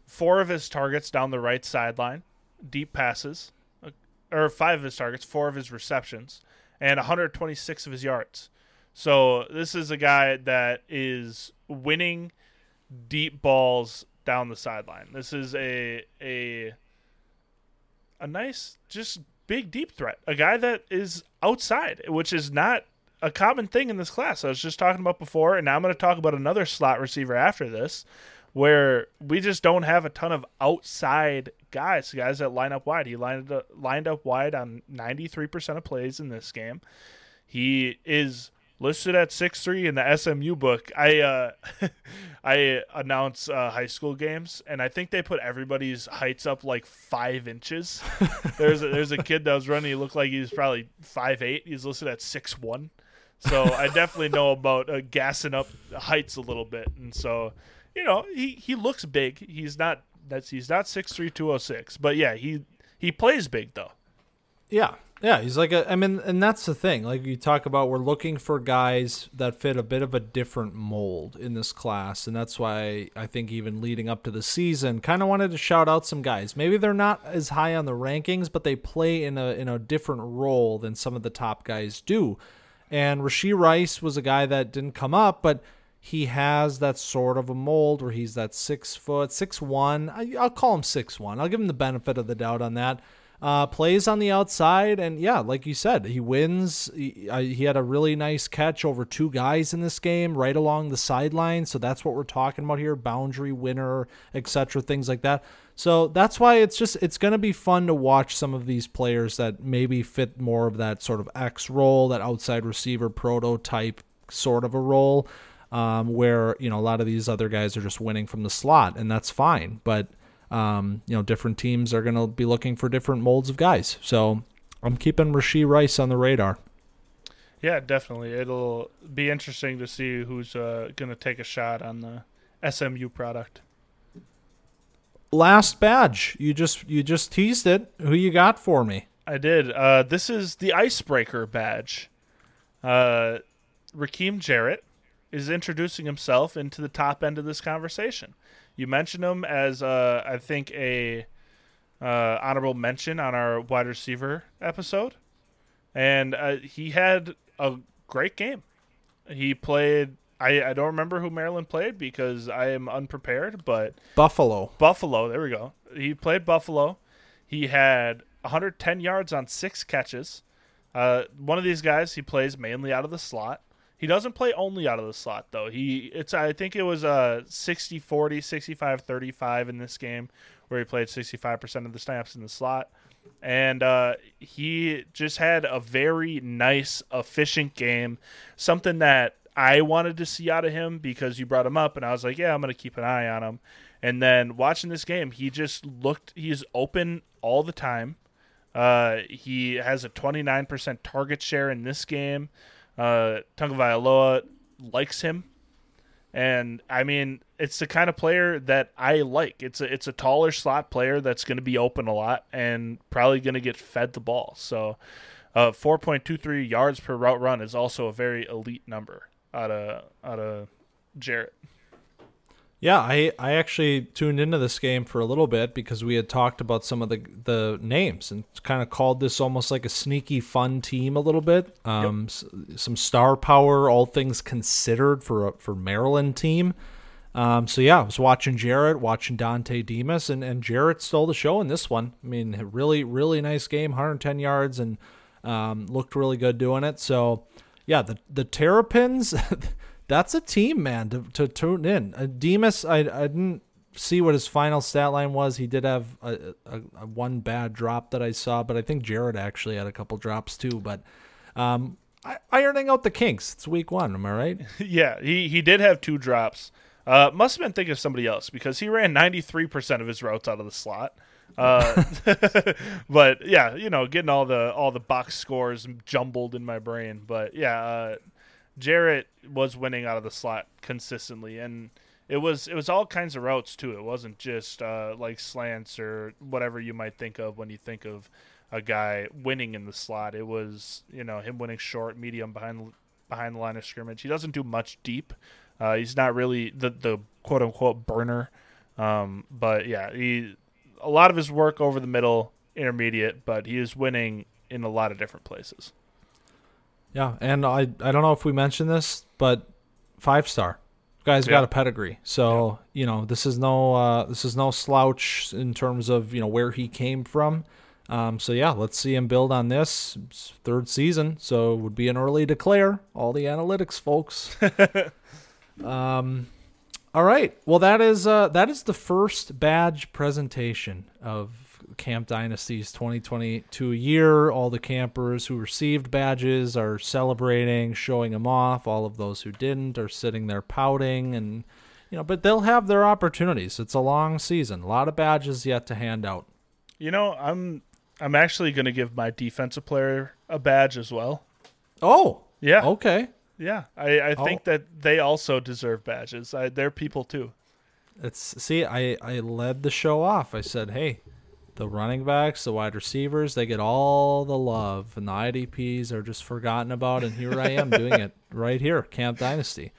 four of his targets down the right sideline, deep passes, uh, or five of his targets, four of his receptions, and 126 of his yards. So this is a guy that is winning deep balls down the sideline. This is a a a nice just big deep threat. A guy that is outside, which is not a common thing in this class. I was just talking about before and now I'm going to talk about another slot receiver after this where we just don't have a ton of outside guys, guys that line up wide. He lined up, lined up wide on 93% of plays in this game. He is listed at six three in the SMU book. I uh, I announce uh, high school games, and I think they put everybody's heights up like five inches. there's a, there's a kid that was running. He looked like he was probably five eight. He's listed at six one. So I definitely know about uh, gassing up heights a little bit, and so you know he he looks big. He's not that's he's not six three two oh six, but yeah he he plays big though. Yeah, yeah, he's like a. I mean, and that's the thing. Like you talk about, we're looking for guys that fit a bit of a different mold in this class, and that's why I think even leading up to the season, kind of wanted to shout out some guys. Maybe they're not as high on the rankings, but they play in a in a different role than some of the top guys do. And Rashee Rice was a guy that didn't come up, but he has that sort of a mold where he's that six foot, six one. I, I'll call him six one. I'll give him the benefit of the doubt on that uh, plays on the outside, and yeah, like you said, he wins. He, uh, he, had a really nice catch over two guys in this game, right along the sideline. So that's what we're talking about here: boundary winner, etc., things like that. So that's why it's just it's going to be fun to watch some of these players that maybe fit more of that sort of X role, that outside receiver prototype sort of a role, um, where you know a lot of these other guys are just winning from the slot, and that's fine, but um, you know, different teams are going to be looking for different molds of guys. So I'm keeping Rashee Rice on the radar. Yeah, definitely. It'll be interesting to see who's uh, going to take a shot on the SMU product. Last badge. You just you just teased it. Who you got for me? I did. Uh, this is the icebreaker badge. Uh, Rakim Jarrett is introducing himself into the top end of this conversation. You mentioned him as, uh, I think, a uh, honorable mention on our wide receiver episode, and uh, he had a great game. He played. I, I don't remember who Maryland played because I am unprepared, but Buffalo. Buffalo. There we go. He played Buffalo. He had 110 yards on six catches. Uh, one of these guys, he plays mainly out of the slot. He doesn't play only out of the slot though. He it's I think it was a 60-40, 65-35 in this game where he played 65% of the snaps in the slot. And uh, he just had a very nice, efficient game. Something that I wanted to see out of him because you brought him up, and I was like, yeah, I'm going to keep an eye on him. And then watching this game, he just looked, he's open all the time. Uh, he has a 29% target share in this game. Uh, Tagovailoa likes him, and I mean, it's the kind of player that I like. It's a it's a taller slot player that's going to be open a lot and probably going to get fed the ball. So, uh, 4.23 yards per route run is also a very elite number out of out of Jarrett. Yeah, I, I actually tuned into this game for a little bit because we had talked about some of the the names and kind of called this almost like a sneaky fun team a little bit. Um, yep. some star power, all things considered for a, for Maryland team. Um, so yeah, I was watching Jarrett, watching Dontay Demus, and, and Jarrett stole the show in this one. I mean, really, really nice game, 110 yards, and um, looked really good doing it. So yeah, the the Terrapins. that's a team, man, to, to tune in. Uh, Demus, I, I didn't see what his final stat line was. He did have a, a, a, one bad drop that I saw, but I think Jarrett actually had a couple drops too. But um, ironing out the kinks. It's week one. Am I right? yeah, he he did have two drops. Uh, must have been thinking of somebody else because he ran 93% of his routes out of the slot. Uh, but yeah, you know, getting all the all the box scores jumbled in my brain. But yeah, uh, Jarrett was winning out of the slot consistently, and it was it was all kinds of routes too. It wasn't just uh, like slants or whatever you might think of when you think of a guy winning in the slot. It was you know him winning short, medium, behind behind the line of scrimmage. He doesn't do much deep. Uh, he's not really the the quote unquote burner, um, but yeah, he a lot of his work over the middle, intermediate, but he is winning in a lot of different places. Yeah, and I I don't know if we mentioned this, but five star guy's yeah. got a pedigree. So yeah. you know this is no uh, this is no slouch in terms of you know where he came from. Um, so yeah, let's see him build on this it's third season. So it would be an early declare. All the analytics, folks. um, all right. Well, that is uh, that is the first badge presentation of Camp Dynasty's 2022 year. All the campers who received badges are celebrating, showing them off. All of those who didn't are sitting there pouting and you know, but they'll have their opportunities. It's a long season. A lot of badges yet to hand out. You know, I'm I'm actually going to give my defensive player a badge as well. Oh. Yeah. Okay. Yeah. I I oh. think oh. that they also deserve badges. I, they're people too. It's see, I I led the show off. I said, "Hey, the running backs, the wide receivers, they get all the love, and the IDPs are just forgotten about. And here I am doing it right here, Camp Dynasty.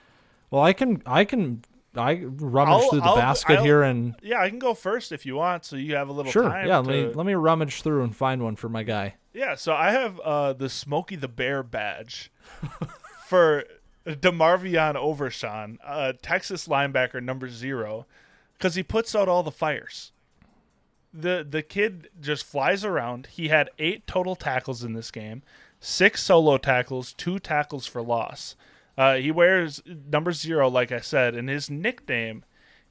Well, I can, I can, I rummage I'll, through the I'll, basket I'll, here, and yeah, I can go first if you want, so you have a little sure. time. Yeah, to... let me let me rummage through and find one for my guy. Yeah, so I have uh, the Smokey the Bear badge for DeMarvion Overshown, uh, Texas linebacker number zero, because he puts out all the fires the the kid just flies around. He had eight total tackles in this game, six solo tackles, two tackles for loss. Uh, he wears number zero, like I said, and his nickname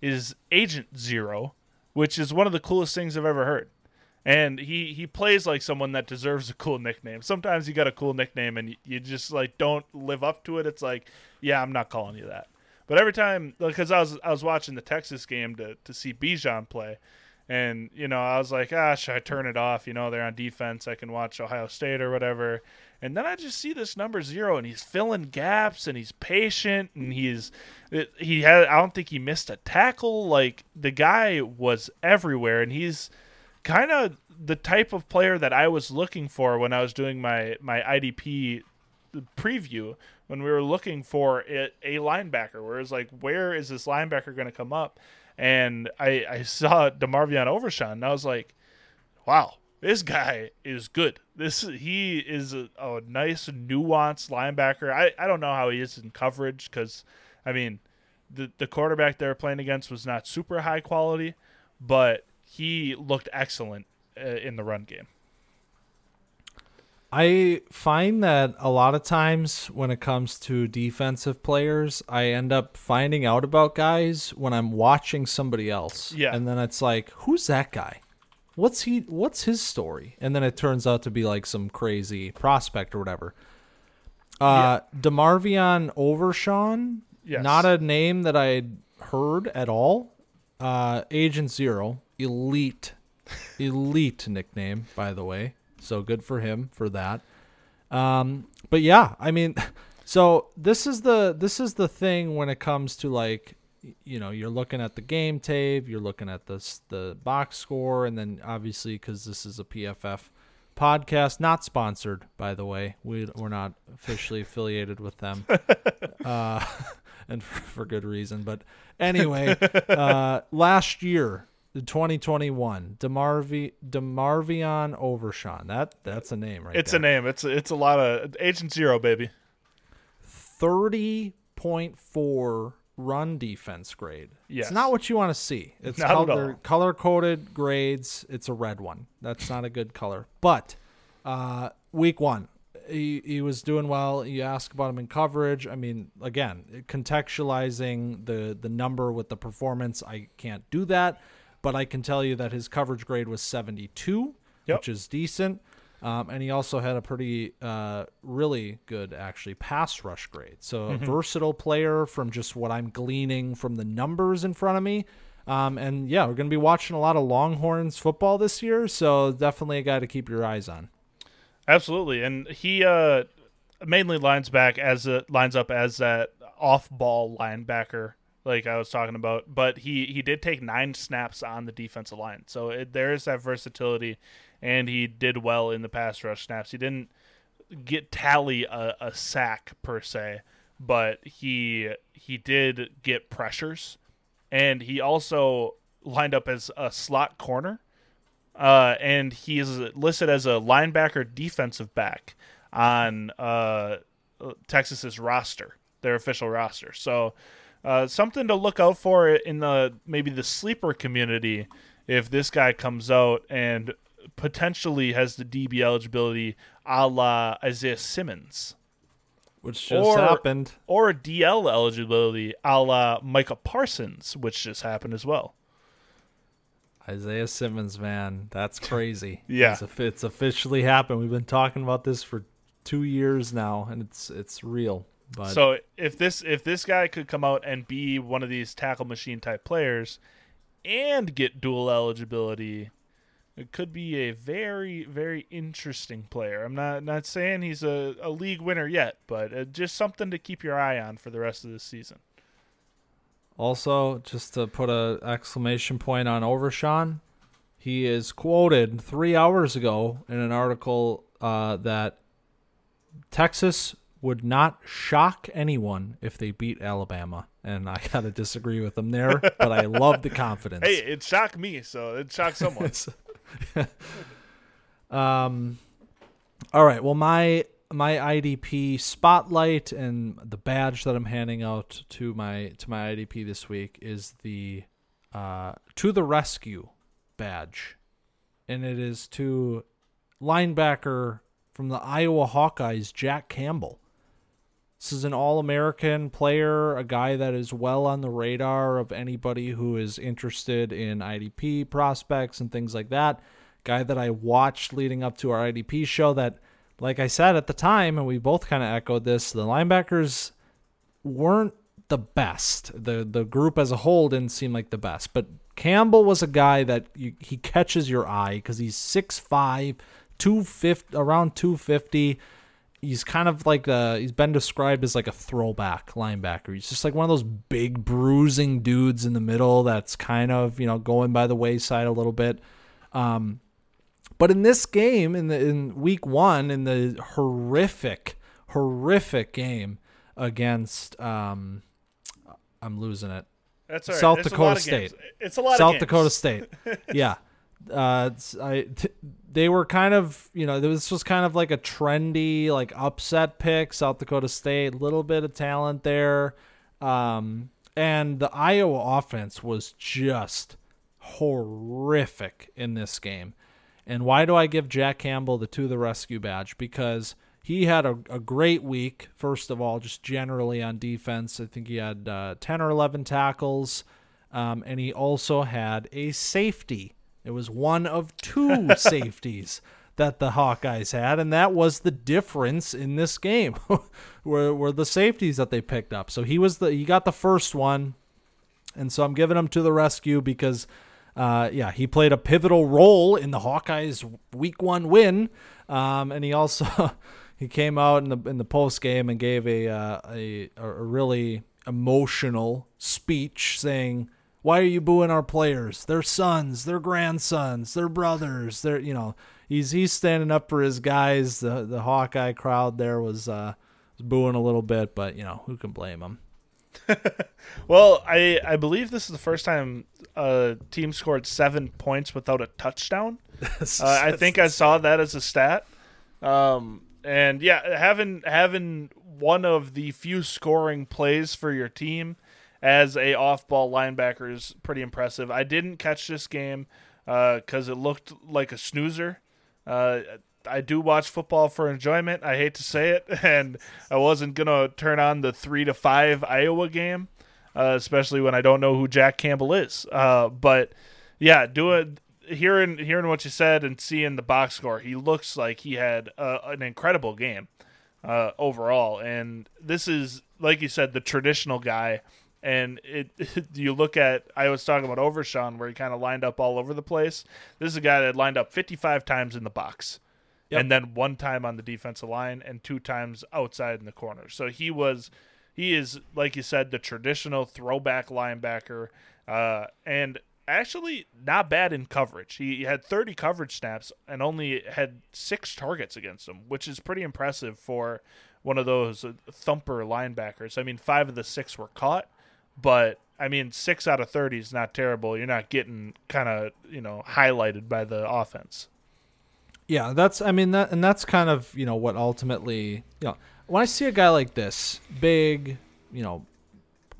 is Agent Zero, which is one of the coolest things I've ever heard. And he he plays like someone that deserves a cool nickname. Sometimes you got a cool nickname and you just like don't live up to it. It's like, yeah, I'm not calling you that. But every time, because I was I was watching the Texas game to to see Bijan play, and, you know, I was like, ah, should I turn it off? You know, they're on defense. I can watch Ohio State or whatever. And then I just see this number zero, and he's filling gaps, and he's patient, and he's he had. I don't think he missed a tackle. Like the guy was everywhere, and he's kind of the type of player that I was looking for when I was doing my my IDP preview when we were looking for a, a linebacker. Where it's like, where is this linebacker going to come up? And I I saw DeMarvion Overshown, and I was like, wow, this guy is good. This he is a, a nice nuanced linebacker. I, I don't know how he is in coverage because I mean the the quarterback they were playing against was not super high quality, but he looked excellent uh, in the run game. I find that a lot of times when it comes to defensive players, I end up finding out about guys when I'm watching somebody else. Yeah. And then it's like, who's that guy? What's he what's his story? And then it turns out to be like some crazy prospect or whatever. Uh DeMarvion Overshown, Yes. not a name that I'd heard at all. Uh Agent Zero, elite elite nickname, by the way. So good for him for that. Um, but yeah, I mean, so this is the this is the thing when it comes to like, you know, you're looking at the game tape, you're looking at this the box score, and then obviously because this is a PFF podcast, not sponsored by the way, we we're not officially affiliated with them, uh, and for, for good reason. But anyway, uh, last year. 2021 Demarvi DeMarvion Overshown. That that's a name right It's there. a name. It's it's a lot of Agent Zero, baby. 30.4 run defense grade. Yes. It's not what you want to see. It's Not color color coded grades. It's a red one. That's not a good color. But uh, week one, he, he was doing well. You ask about him in coverage. I mean, again, contextualizing the the number with the performance, I can't do that. But I can tell you that his coverage grade was 72, Yep. which is decent. Um, and he also had a pretty, uh, really good, actually, pass rush grade. So a versatile player from just what I'm gleaning from the numbers in front of me. Um, and yeah, we're going to be watching a lot of Longhorns football this year. So definitely a guy to keep your eyes on. Absolutely, and he uh, mainly lines back as a, lines up as that off-ball linebacker, like I was talking about. But he he did take nine snaps on the defensive line, so it, there is that versatility, and he did well in the pass rush snaps. He didn't get tally a, a sack per se, but he he did get pressures, and he also lined up as a slot corner uh, and he is listed as a linebacker defensive back on uh, Texas's roster, their official roster. So uh, something to look out for in the maybe the sleeper community if this guy comes out and potentially has the DB eligibility a la Isaiah Simmons Which just Or- happened. or DL eligibility a la Micah Parsons, which just happened as well. Isaiah Simmons, man, that's crazy. Yeah. it's, it's officially happened. We've been talking about this for two years now, and it's it's real. But So if this if this guy could come out and be one of these tackle machine type players and get dual eligibility, it could be a very very interesting player. I'm not not saying he's a, a league winner yet, but uh, just something to keep your eye on for the rest of this season. Also, just to put a exclamation point on Overshown, he is quoted three hours ago in an article uh, that Texas would not shock anyone if they beat Alabama, and I gotta disagree with them there. but I love the confidence. Hey, it shocked me, so it shocked someone. um, all right. Well, my my IDP spotlight and the badge that I'm handing out to my to my IDP this week is the uh, to the rescue badge, and it is to linebacker from the Iowa Hawkeyes, Jack Campbell. This is an All American player, a guy that is well on the radar of anybody who is interested in IDP prospects and things like that. Guy that I watched leading up to our IDP show that, like I said at the time, and we both kind of echoed this, the linebackers weren't the best. The the group as a whole didn't seem like the best. But Campbell was a guy that you, he catches your eye because he's 6'5", 250, around 250 he's kind of like a, he's been described as like a throwback linebacker. He's just like one of those big bruising dudes in the middle that's kind of you know going by the wayside a little bit. Um, but in this game, in the in week one, in the horrific, horrific game against, um, I'm losing it. That's all right. South There's Dakota State. It's a lot South. Dakota State. yeah. Uh, I, t- they were kind of, you know, this was kind of like a trendy, like upset pick. South Dakota State, little bit of talent there. Um, and the Iowa offense was just horrific in this game. And why do I give Jack Campbell the to the rescue badge? Because he had a, a great week, first of all, just generally on defense. I think he had uh, 10 or 11 tackles, um, and he also had a safety. It was one of two safeties that the Hawkeyes had, and that was the difference in this game, were, were the safeties that they picked up. So he was the he got the first one, and so I'm giving him to the rescue because, uh, yeah, he played a pivotal role in the Hawkeyes' Week One win, um, and he also he came out in the in the post game and gave a, uh, a a really emotional speech saying. Why are you booing our players? They're sons, they're grandsons, they're brothers. They're you know he's he's standing up for his guys. The the Hawkeye crowd there was uh, was booing a little bit, but you know who can blame him? Well, I I believe this is the first time a team scored seven points without a touchdown. Uh, I think I saw that as a stat. Um, and yeah, having having one of the few scoring plays for your team as a off-ball linebacker is pretty impressive. I didn't catch this game because it looked like a snoozer. Uh, I do watch football for enjoyment. I hate to say it, and I wasn't gonna turn on the three to five Iowa game, uh, especially when I don't know who Jack Campbell is. Uh, but yeah, doing hearing hearing what you said and seeing the box score, he looks like he had uh, an incredible game uh, overall. And this is, like you said, the traditional guy. And it, you look at, I was talking about Overshown, where he kind of lined up all over the place. This is a guy that lined up 55 times in the box, Yep. and then one time on the defensive line, and two times outside in the corner. So he was, he is, like you said, the traditional throwback linebacker, uh, and actually not bad in coverage. He had 30 coverage snaps and only had six targets against him, which is pretty impressive for one of those thumper linebackers. I mean, five of the six were caught, but I mean, six out of 30 is not terrible. You're not getting kind of, you know, highlighted by the offense. Yeah, that's I mean that and that's kind of, you know, what ultimately, you know, when I see a guy like this, big, you know,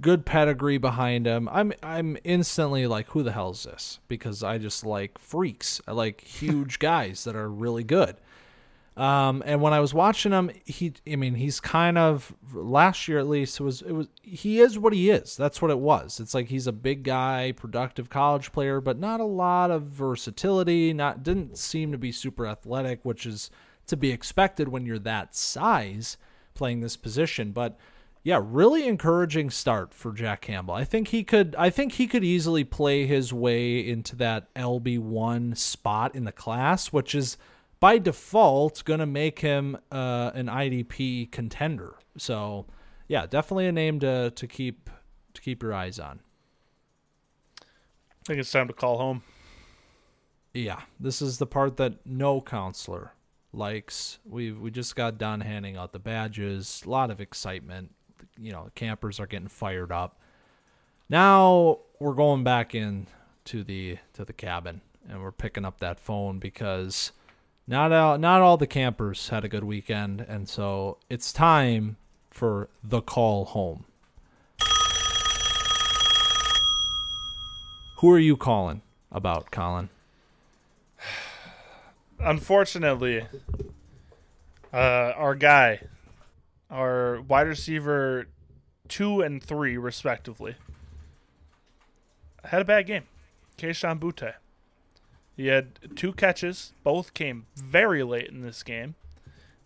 good pedigree behind him, I'm I'm instantly like who the hell is this? Because I just like freaks. I like huge guys that are really good. Um, and when I was watching him, he, I mean, he's kind of last year at least was it was he is what he is. That's what it was. It's like he's a big guy, productive college player, but not a lot of versatility. Not didn't seem to be super athletic, which is to be expected when you're that size playing this position. But yeah, really encouraging start for Jack Campbell. I think he could I think he could easily play his way into that LB1 spot in the class, which is by default going to make him uh, an IDP contender. So, yeah, definitely a name to to keep to keep your eyes on. I think it's time to call home. Yeah, this is the part that no counselor likes. We we just got done handing out the badges. A lot of excitement. You know, campers are getting fired up. Now we're going back in to the to the cabin and we're picking up that phone because not all not all the campers had a good weekend and so it's time for the call home. Who are you calling about, Collin? Unfortunately, uh, our guy, our wide receiver two and three, respectively, had a bad game. Kayshon Boutte. He had two catches. Both came very late in this game.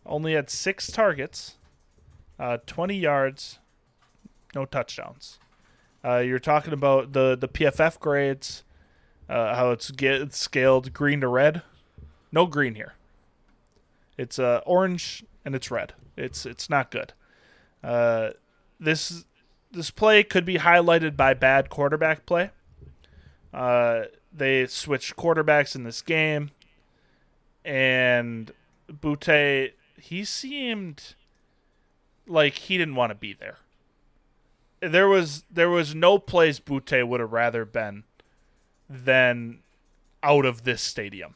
Only had six targets, uh, 20 yards, no touchdowns. Uh, you're talking about the, the PFF grades, uh, how it's get, scaled green to red. No green here. It's uh, orange and it's red. It's it's not good. Uh, this this play could be highlighted by bad quarterback play. Uh, they switched quarterbacks in this game, and Boutte he seemed like he didn't want to be there. There was there was no place Boutte would have rather been than out of this stadium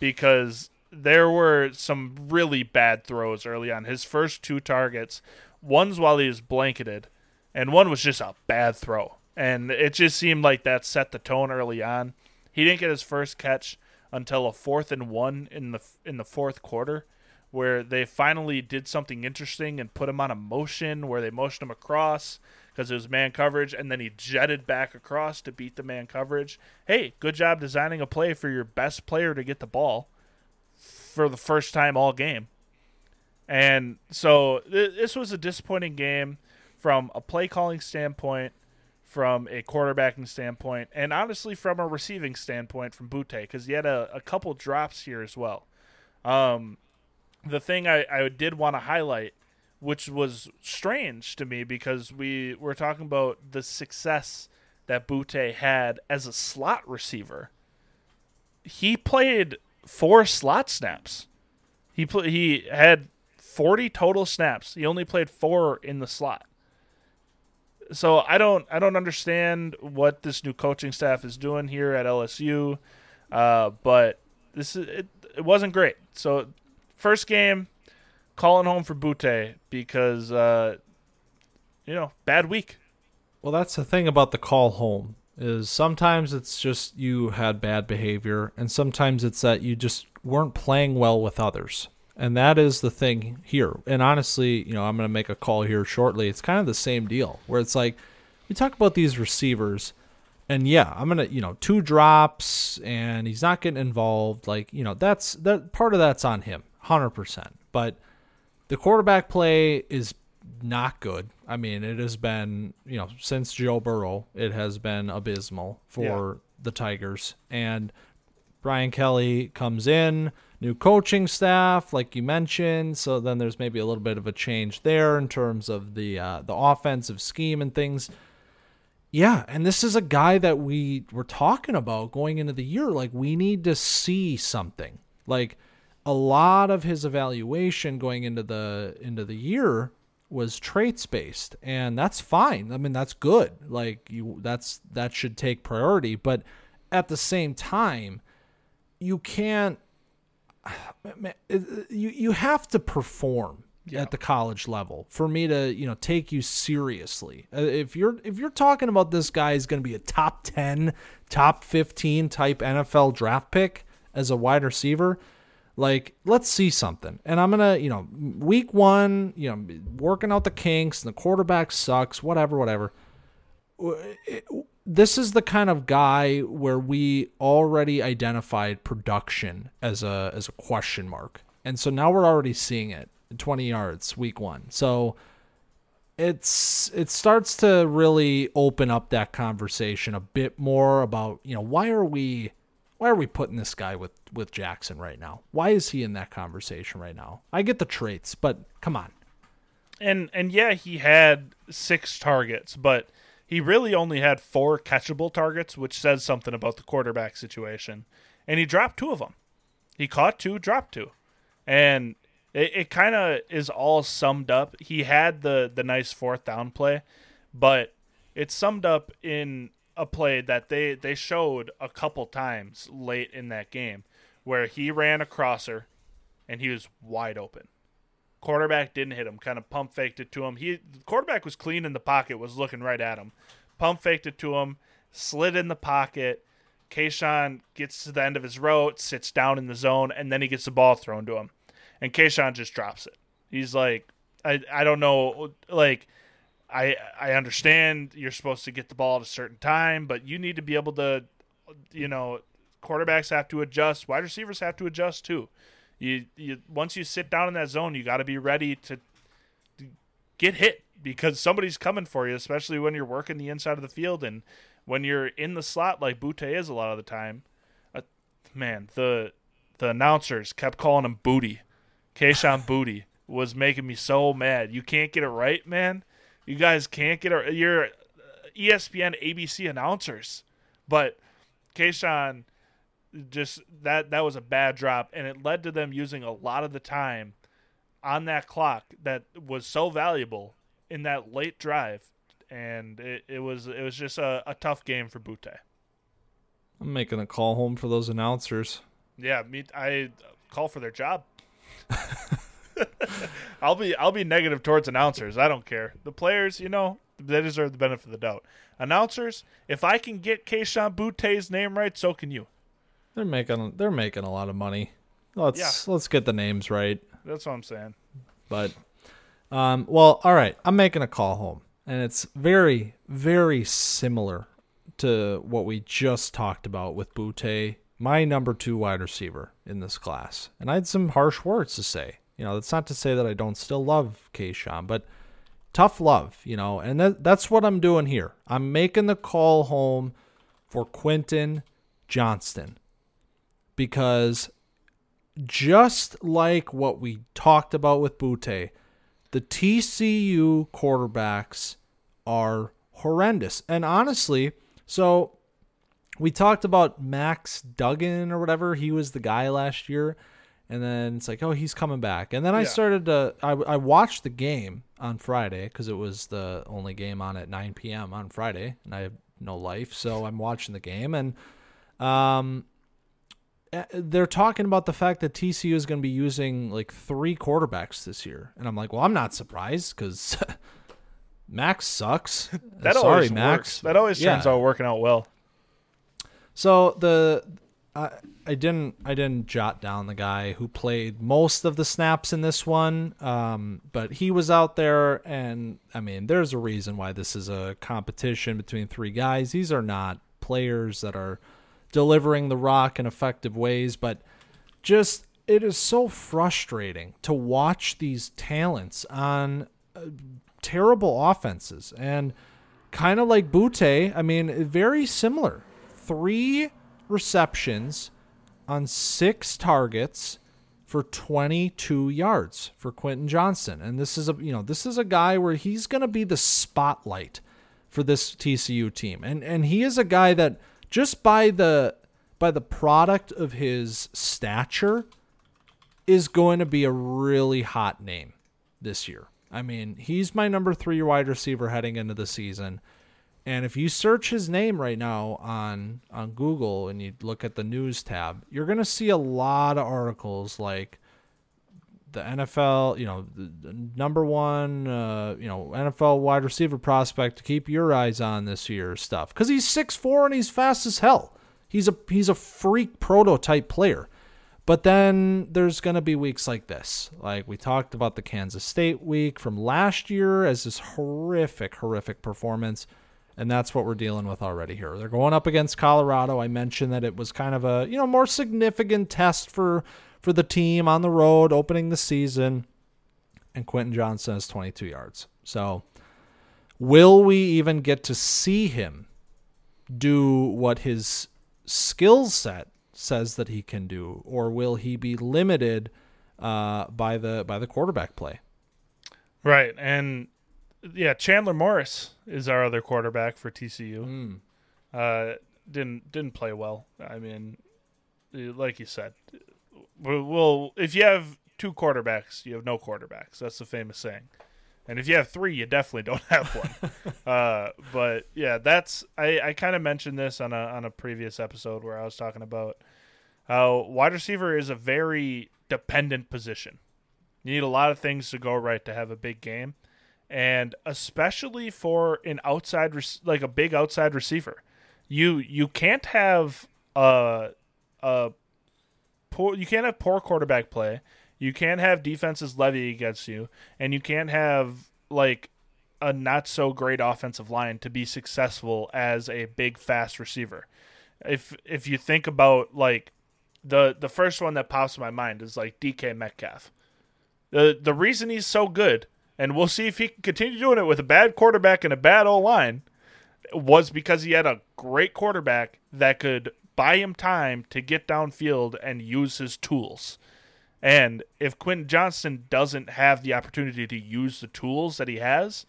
because there were some really bad throws early on. His first two targets, one's while he was blanketed, and one was just a bad throw. And it just seemed like that set the tone early on. He didn't get his first catch until a fourth and one in the in the fourth quarter, where they finally did something interesting and put him on a motion where they motioned him across because it was man coverage, and then he jetted back across to beat the man coverage. Hey, good job designing a play for your best player to get the ball for the first time all game. And so th- this was a disappointing game from a play calling standpoint, from a quarterbacking standpoint, and honestly from a receiving standpoint from Boutte because he had a, a couple drops here as well. Um, the thing I, I did want to highlight, which was strange to me because we were talking about the success that Boutte had as a slot receiver. He played four slot snaps. He pl- he had 40 total snaps. He only played 4 in the slot. So I don't I don't understand what this new coaching staff is doing here at LSU. Uh, but this is it, it wasn't great. So first game calling home for Boutte because uh, you know, bad week. Well, that's the thing about the call home is sometimes it's just you had bad behavior and sometimes it's that you just weren't playing well with others. And that is the thing here. And honestly, you know, I'm going to make a call here shortly. It's kind of the same deal where it's like we talk about these receivers and yeah, I'm going to, you know, two drops and he's not getting involved like, you know, that's that part of that's on him 100%. But the quarterback play is not good. I mean, it has been, you know, since Joe Burrow, it has been abysmal for yeah. the Tigers. And Brian Kelly comes in, new coaching staff, like you mentioned. So then there's maybe a little bit of a change there in terms of the uh, the offensive scheme and things. Yeah, and this is a guy that we were talking about going into the year. Like we need to see something. Like a lot of his evaluation going into the into the year was traits based and that's fine i mean that's good like you that's that should take priority but at the same time you can't you you have to perform yeah. at the college level for me to you know take you seriously uh, if you're if you're talking about this guy is going to be a top 10 top 15 type NFL draft pick as a wide receiver like, let's see something. And I'm gonna, you know, week one, you know, working out the kinks, and the quarterback sucks, whatever, whatever. This is the kind of guy where we already identified production as a as a question mark, and so now we're already seeing it. 20 yards week one. So it's it starts to really open up that conversation a bit more about you know why are we why are we putting this guy with with Jaxon right now? Why is he in that conversation right now? I get the traits, but come on. And and yeah, he had six targets, but he really only had four catchable targets, which says something about the quarterback situation. And he dropped two of them. He caught two, dropped two, and it, it kind of is all summed up. He had the the nice fourth down play, but it's summed up in a play that they they showed a couple times late in that game where he ran a crosser and he was wide open. Quarterback didn't hit him, kind of pump faked it to him. He quarterback was clean in the pocket, was looking right at him. Pump faked it to him, slid in the pocket. Kayshon gets to the end of his route, sits down in the zone, and then he gets the ball thrown to him. And Kayshon just drops it. He's like, I I don't know, like I I understand you're supposed to get the ball at a certain time, but you need to be able to, you know, quarterbacks have to adjust, wide receivers have to adjust too. You you once you sit down in that zone, you got to be ready to, to get hit because somebody's coming for you, especially when you're working the inside of the field and when you're in the slot like Boutte is a lot of the time. Uh, man, the the announcers kept calling him Booty, Kayshon Booty was making me so mad. You can't get it right, man. You guys can't get it. You're ESPN, ABC announcers, but Kayshon just that that was a bad drop, and it led to them using a lot of the time on that clock that was so valuable in that late drive, and it, it was it was just a, a tough game for Boutte. I'm making a call home for those announcers. Yeah, me. I call for their job. I'll be I'll be negative towards announcers. I don't care. The players, you know, they deserve the benefit of the doubt. Announcers, if I can get Kayshon Boutte's name right, so can you. They're making they're making a lot of money. Let's yeah. let's get the names right. That's what I'm saying. But um well, all right. I'm making a call home. And it's very, very similar to what we just talked about with Boutte, my number two wide receiver in this class. And I had some harsh words to say. You know, that's not to say that I don't still love Kayshon, but tough love, you know, and that, that's what I'm doing here. I'm making the call home for Quentin Johnston because just like what we talked about with Boutte, the TCU quarterbacks are horrendous. And honestly, so we talked about Max Duggan or whatever. He was the guy last year. And then it's like, oh, he's coming back. And then I started to, I, I watched the game on Friday because it was the only game on at 9 p.m. on Friday. And I have no life. So I'm watching the game. And um, they're talking about the fact that TCU is going to be using like three quarterbacks this year. And I'm like, well, I'm not surprised because Max sucks. that Sorry, always Max. Works. That always turns out working out well. So the I I didn't I didn't jot down the guy who played most of the snaps in this one, um, but he was out there, and I mean, there's a reason why this is a competition between three guys. These are not players that are delivering the rock in effective ways, but just it is so frustrating to watch these talents on uh, terrible offenses and kind of like Boutte. I mean, very similar. Three receptions on six targets for 22 yards for Quentin Johnston. And this is a you know, this is a guy where he's going to be the spotlight for this TCU team. And and he is a guy that just by the by the product of his stature is going to be a really hot name this year. I mean, he's my number three wide receiver heading into the season. And if you search his name right now on on Google and you look at the news tab, you're going to see a lot of articles like the NFL, you know, the number one, uh, you know, NFL wide receiver prospect to keep your eyes on this year stuff because he's six four and he's fast as hell. He's a he's a freak prototype player. But then there's going to be weeks like this. Like we talked about the Kansas State week from last year as this horrific, horrific performance. And that's what we're dealing with already here. They're going up against Colorado. I mentioned that it was kind of a, you know, more significant test for for the team on the road opening the season. And Quentin Johnston has 22 yards. So will we even get to see him do what his skill set says that he can do, or will he be limited uh, by the by the quarterback play? Right, and yeah, Chandler Morris is our other quarterback for TCU. Mm. Uh, didn't didn't play well. I mean, like you said, well, if you have two quarterbacks, you have no quarterbacks. That's the famous saying. And if you have three, you definitely don't have one. uh, but yeah, that's I, I kind of mentioned this on a on a previous episode where I was talking about how wide receiver is a very dependent position. You need a lot of things to go right to have a big game, and especially for an outside like a big outside receiver, you you can't have a a poor you can't have poor quarterback play you can't have defenses levy against you, and you can't have like a not so great offensive line to be successful as a big fast receiver. If if you think about like the the first one that pops in my mind is like DK Metcalf. The the reason he's so good, and we'll see if he can continue doing it with a bad quarterback and a bad O line, was because he had a great quarterback that could buy him time to get downfield and use his tools And if Quentin Johnston doesn't have the opportunity to use the tools that he has,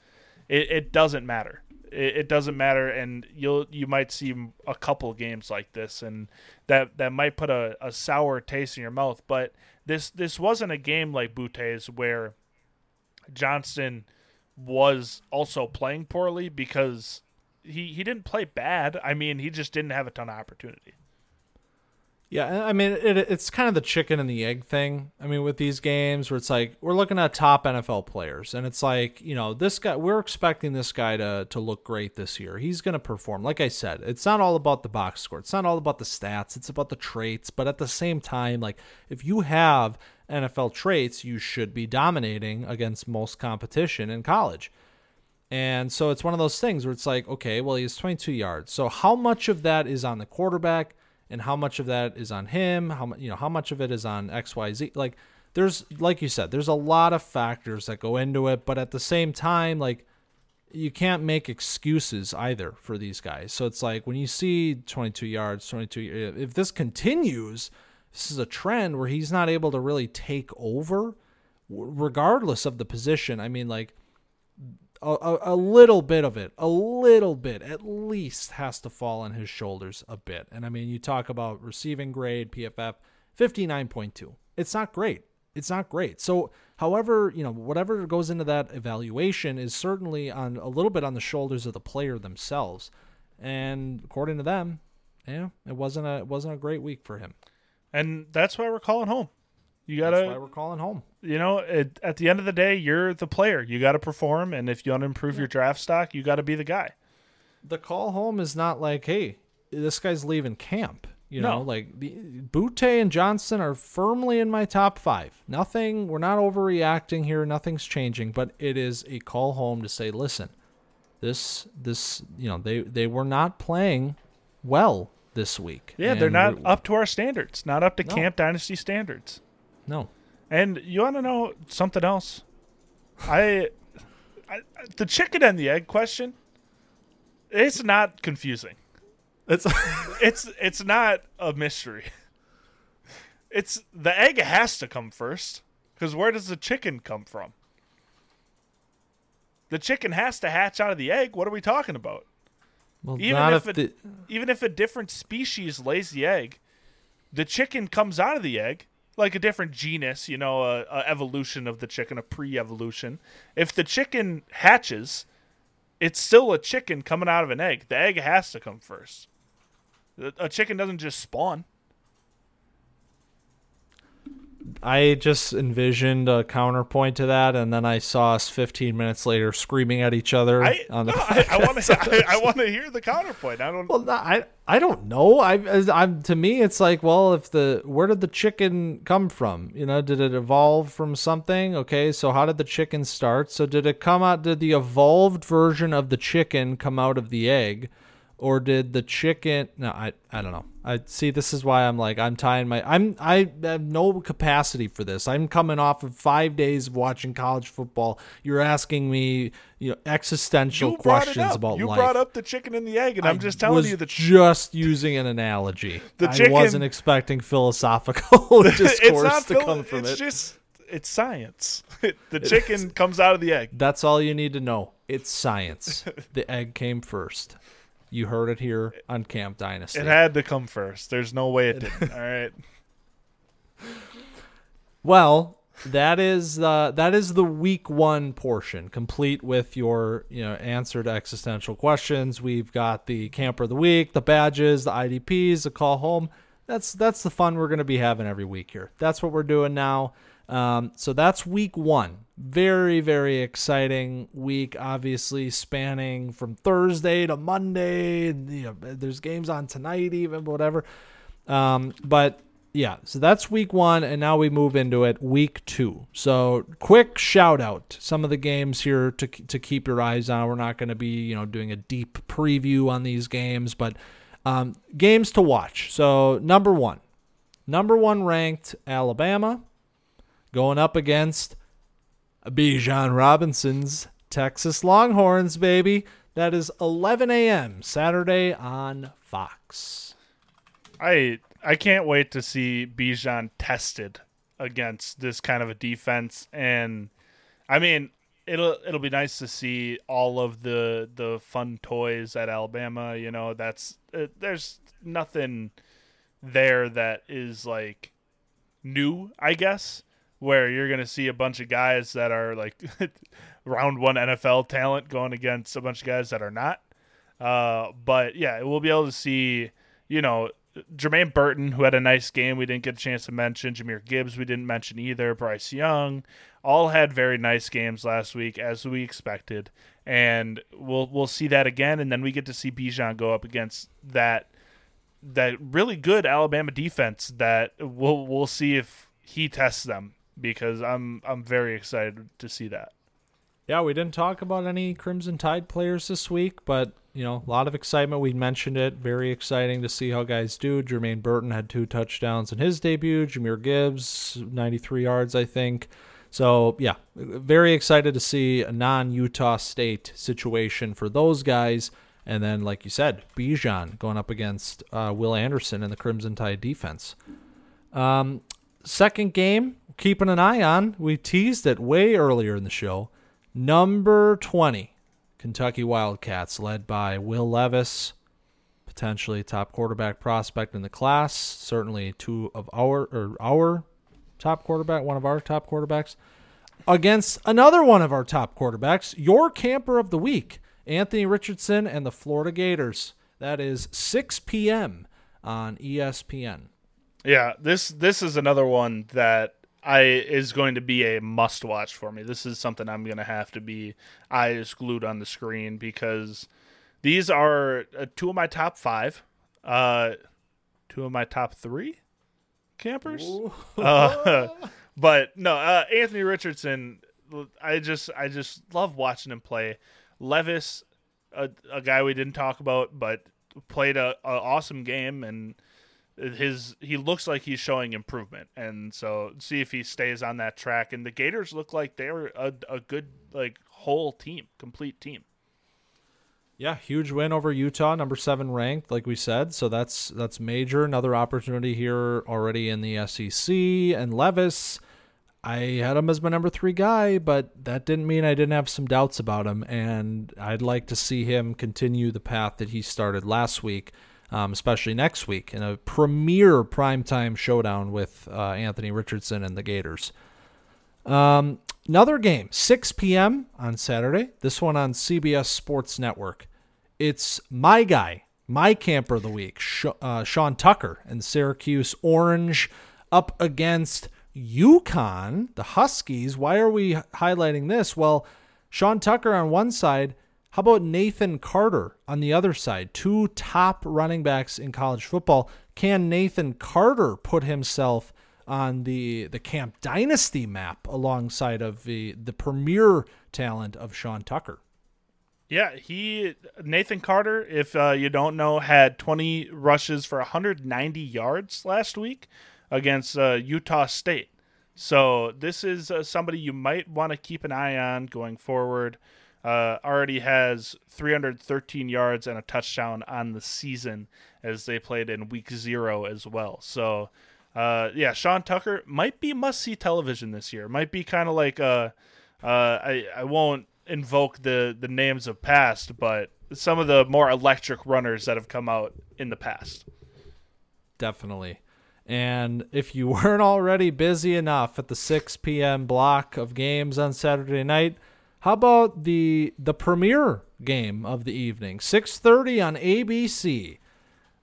it, it doesn't matter. It, it doesn't matter, and you'll you might see a couple games like this, and that that might put a, a sour taste in your mouth. But this this wasn't a game like Boutte's where Johnston was also playing poorly because he he didn't play bad. I mean, he just didn't have a ton of opportunity. Yeah, I mean, it, it's kind of the chicken and the egg thing. I mean, with these games where it's like we're looking at top NFL players, and it's like you know this guy. We're expecting this guy to to look great this year. He's going to perform. Like I said, it's not all about the box score. It's not all about the stats. It's about the traits. But at the same time, like if you have NFL traits, you should be dominating against most competition in college. And so it's one of those things where it's like, okay, well, he has 22 yards. So how much of that is on the quarterback? And how much of that is on him how you know how much of it is on xyz like there's like you said there's a lot of factors that go into it but at the same time like you can't make excuses either for these guys. So it's like when you see 22 yards 22 if this continues this is a trend where he's not able to really take over regardless of the position. I mean like a, a, little bit of it, a little bit at least has to fall on his shoulders a bit. And I mean, you talk about receiving grade, PFF, 59.2. It's not great. It's not great. So, however, you know, whatever goes into that evaluation is certainly on a little bit on the shoulders of the player themselves. And according to them, yeah, it wasn't a it wasn't a great week for him. And that's why we're calling home. You gotta. That's why we're calling home. You know, it, at the end of the day, you're the player. You got to perform, and if you want to improve yeah. your draft stock, you got to be the guy. The call home is not like, hey, this guy's leaving camp. You know, like the Boutte and Johnston are firmly in my top five. Nothing. We're not overreacting here. Nothing's changing, but it is a call home to say, listen, this, this, you know, they they were not playing well this week. Yeah, they're not up to our standards. Not up to no. Camp Dynasty standards. No. And you want to know something else? I, I, the chicken and the egg question. It's not confusing. It's it's it's not a mystery. It's the egg has to come first because where does the chicken come from? The chicken has to hatch out of the egg. What are we talking about? Well, even if, if the... even if a different species lays the egg, the chicken comes out of the egg like a different genus, you know, a, a evolution of the chicken, a pre-evolution. If the chicken hatches, it's still a chicken coming out of an egg. The egg has to come first. A chicken doesn't just spawn. I just envisioned a counterpoint to that, and then I saw us 15 minutes later screaming at each other I, on the. No, I want to. I, I want to hear the counterpoint. I don't. Well, I I don't know. I, I'm to me, it's like, well, if the where did the chicken come from? You know, did it evolve from something? Okay, so how did the chicken start? So did it come out? Did the evolved version of the chicken come out of the egg? or did the chicken no i i don't know i see this is why i'm like i'm tying my i'm i have no capacity for this. I'm coming off of five days of watching college football. You're asking me you know existential you questions about life. you life. brought up the chicken and the egg and I am just telling you that just using an analogy. The chicken, i wasn't expecting philosophical discourse to come from it's it. it's just it's science. The chicken comes out of the egg. That's all you need to know. It's science. The egg came first you heard it here on Camp Dynasty. It had to come first. There's no way it didn't. All right. Well, that is uh, that is the week one portion, complete with your you know answered existential questions. We've got the camper of the week, the badges, the IDPs, the call home. That's that's the fun we're going to be having every week here. That's what we're doing now. Um, so that's week one. Very, very exciting week, obviously spanning from Thursday to Monday. You know, there's games on tonight, even, whatever. Um, but yeah, so that's week one, and now we move into it, week two. So quick shout out some of the games here to to keep your eyes on. We're not going to be you know doing a deep preview on these games, but um, games to watch. So number one, number one ranked Alabama going up against Bijan Robinson's Texas Longhorns, baby. That is 11 a.m. Saturday on Fox. I I can't wait to see Bijan tested against this kind of a defense and I mean it'll it'll be nice to see all of the the fun toys at Alabama, you know, that's uh, there's nothing there that is like new, I guess, where you're going to see a bunch of guys that are like round 1 NFL talent going against a bunch of guys that are not. Uh, but yeah, we'll be able to see, you know, Jermaine Burton, who had a nice game, we didn't get a chance to mention. Jahmyr Gibbs, we didn't mention either. Bryce Young, all had very nice games last week, as we expected, and we'll we'll see that again. And then we get to see Bijan go up against that that really good Alabama defense. That we'll we'll see if he tests them because I'm I'm very excited to see that. Yeah, we didn't talk about any Crimson Tide players this week, but you know, a lot of excitement. We mentioned it. Very exciting to see how guys do. Jermaine Burton had two touchdowns in his debut. Jahmyr Gibbs, 93 yards, I think. So, yeah, very excited to see a non Utah State situation for those guys. And then, like you said, Bijan going up against uh, Will Anderson in the Crimson Tide defense. Um, second game, keeping an eye on. We teased it way earlier in the show. Number 20, Kentucky Wildcats, led by Will Levis, potentially top quarterback prospect in the class. Certainly two of our or our top quarterback, one of our top quarterbacks, against another one of our top quarterbacks, your camper of the week, Anthony Richardson and the Florida Gators. That is 6 p.m. on ESPN. Yeah, this this is another one that I is going to be a must watch for me. This is something I'm going to have to be eyes glued on the screen because these are uh, two of my top five, uh, two of my top three campers. Uh, but no, uh, Anthony Richardson. I just I just love watching him play. Levis, a, a guy we didn't talk about, but played a, a awesome game and his he looks like he's showing improvement. And so see if he stays on that track. And the gators look like they're a, a good like whole team complete team. Yeah huge win over utah number seven ranked like we said. So that's that's major. Another opportunity here already in the sec and levis. I had him as my number three guy but that didn't mean i didn't have some doubts about him. And i'd like to see him continue the path that he started last week um, especially next week in a premier primetime showdown with uh, Anthony Richardson and the Gators. Um, another game, 6 p.m. on Saturday. This one on CBS Sports Network. It's my guy, my camper of the week, uh, Sean Tucker and Syracuse Orange up against UConn, the Huskies. Why are we highlighting this? Well, Sean Tucker on one side how about Nathan Carter on the other side? Two top running backs in college football. Can Nathan Carter put himself on the the Camp Dynasty map alongside of the the premier talent of Sean Tucker? Yeah, he Nathan Carter, if uh, you don't know, had 20 rushes for 190 yards last week against uh, Utah State. So this is uh, somebody you might want to keep an eye on going forward uh, already has 313 yards and a touchdown on the season as they played in week zero as well. So, uh, yeah, Sean Tucker might be must see television this year. Might be kind of like uh, uh, I I won't invoke the the names of past, but some of the more electric runners that have come out in the past. Definitely. And if you weren't already busy enough at the 6 p.m. block of games on Saturday night, how about the the premier game of the evening? 6:30 on ABC.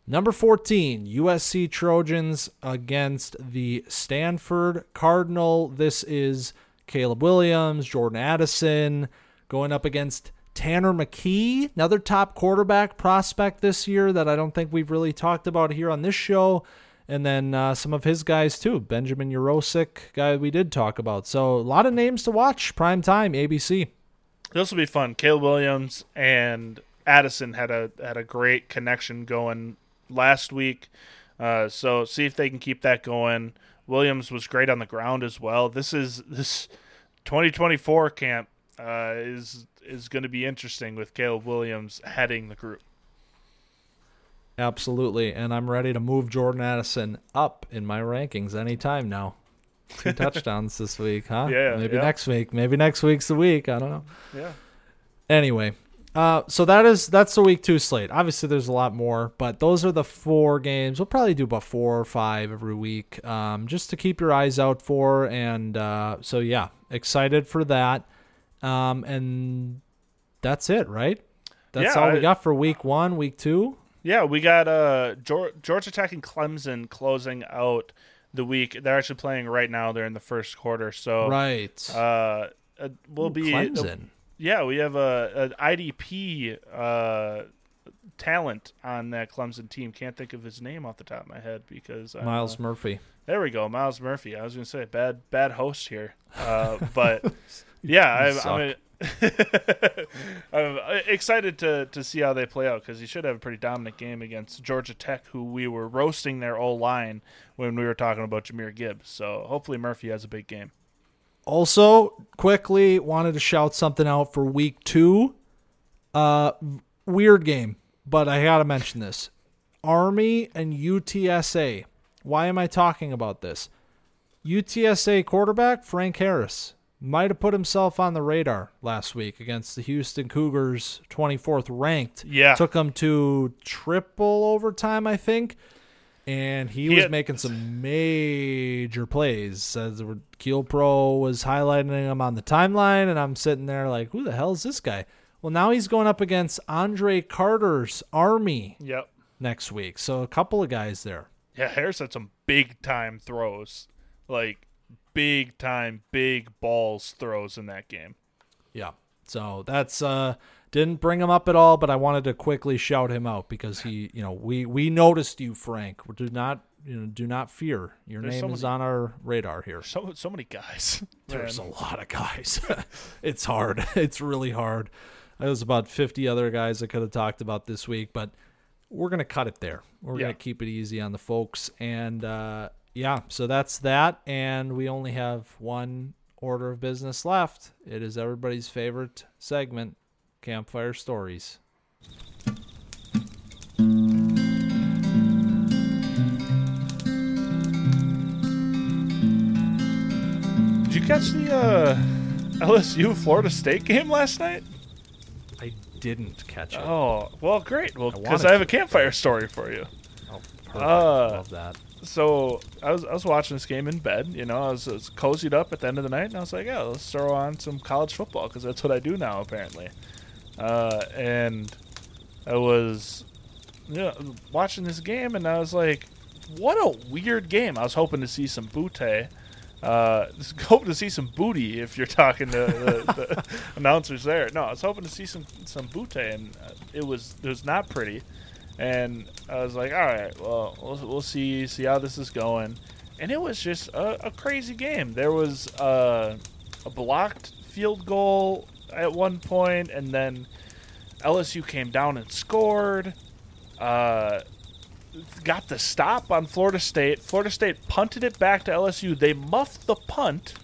Number 14, USC Trojans against the Stanford Cardinal. This is Caleb Williams, Jordan Addison going up against Tanner McKee, another top quarterback prospect this year that I don't think we've really talked about here on this show and then uh, some of his guys too. Benjamin Yurosek, guy we did talk about. So a lot of names to watch. Prime time, ABC. This will be fun. Caleb Williams and Addison had a had a great connection going last week. Uh, so see if they can keep that going. Williams was great on the ground as well. This is this 2024 camp uh, is is going to be interesting with Caleb Williams heading the group. Absolutely. And I'm ready to move Jordan Addison up in my rankings anytime now. Two touchdowns this week, huh? Yeah, Maybe yeah. next week. Maybe next week's the week. I don't know. Yeah. Anyway, uh, so that is that's the week two slate. Obviously, there's a lot more, but those are the four games. We'll probably do about four or five every week, um, just to keep your eyes out for. And uh, so, yeah, excited for that. Um, and that's it, right? That's Yeah, all we I- got for week one, week two. Yeah, we got uh Georgia, Georgia Tech and Clemson closing out the week. They're actually playing right now. They're in the first quarter, so right. uh, uh we'll Ooh, be Clemson. yeah, we have a, a IDP uh talent on that Clemson team. Can't think of his name off the top of my head because I'm, Myles uh, Murphy. there we go, Myles Murphy. I was gonna say bad bad host here, uh, but yeah, I'm, I'm, I'm excited to to see how they play out because he should have a pretty dominant game against Georgia Tech, who we were roasting their O line when we were talking about Jahmyr Gibbs. So hopefully Murphy has a big game. Also, quickly wanted to shout something out for week two. Uh, weird game, but I gotta mention this: Army and UTSA. Why am I talking about this? UTSA quarterback Frank Harris might have put himself on the radar last week against the Houston Cougars, 24th ranked. Yeah. took them to triple overtime, I think. And he, He was had- making some major plays. The Keel Pro was highlighting him on the timeline, and I'm sitting there like, who the hell is this guy? Well, now he's going up against Andre Carter's Army Yep. next week. So a couple of guys there. Yeah, Harris had some big time throws, like big time, big balls throws in that game. Yeah. So that's uh didn't bring him up at all, but I wanted to quickly shout him out because he, you know, we we noticed you, Frank. Do not, you know, do not fear. Your There's name so is many- on our radar here. So so many guys. There's Man. a lot of guys. it's hard. It's really hard. There's about 50 other guys I could have talked about this week, but we're going to cut it there. We're Yeah. going to keep it easy on the folks. And uh, yeah, so that's that. And we only have one order of business left. It is everybody's favorite segment Campfire Stories. Did you catch the uh, LSU Florida State game last night? I didn't catch it. Oh, well, great. Well, because wanted I have a campfire story for you. Oh, perfect. uh, Love that. So I was I was watching this game in bed. You know, I was, I was cozied up at the end of the night, and I was like, "Yeah, let's throw on some college football because that's what I do now, apparently." Uh, and I was, you know, watching this game, and I was like, "What a weird game!" I was hoping to see some Boutte. Uh, just hoping to see some booty if you're talking to the, the announcers there. No, I was hoping to see some some Boutte, and uh, it was it was not pretty and I was like, all right, well, we'll, we'll see see how this is going. And it was just a, a crazy game. There was uh, a blocked field goal at one point, and then LSU came down and scored. Uh, got the stop on Florida State. Florida State punted it back to LSU. They muffed the punt,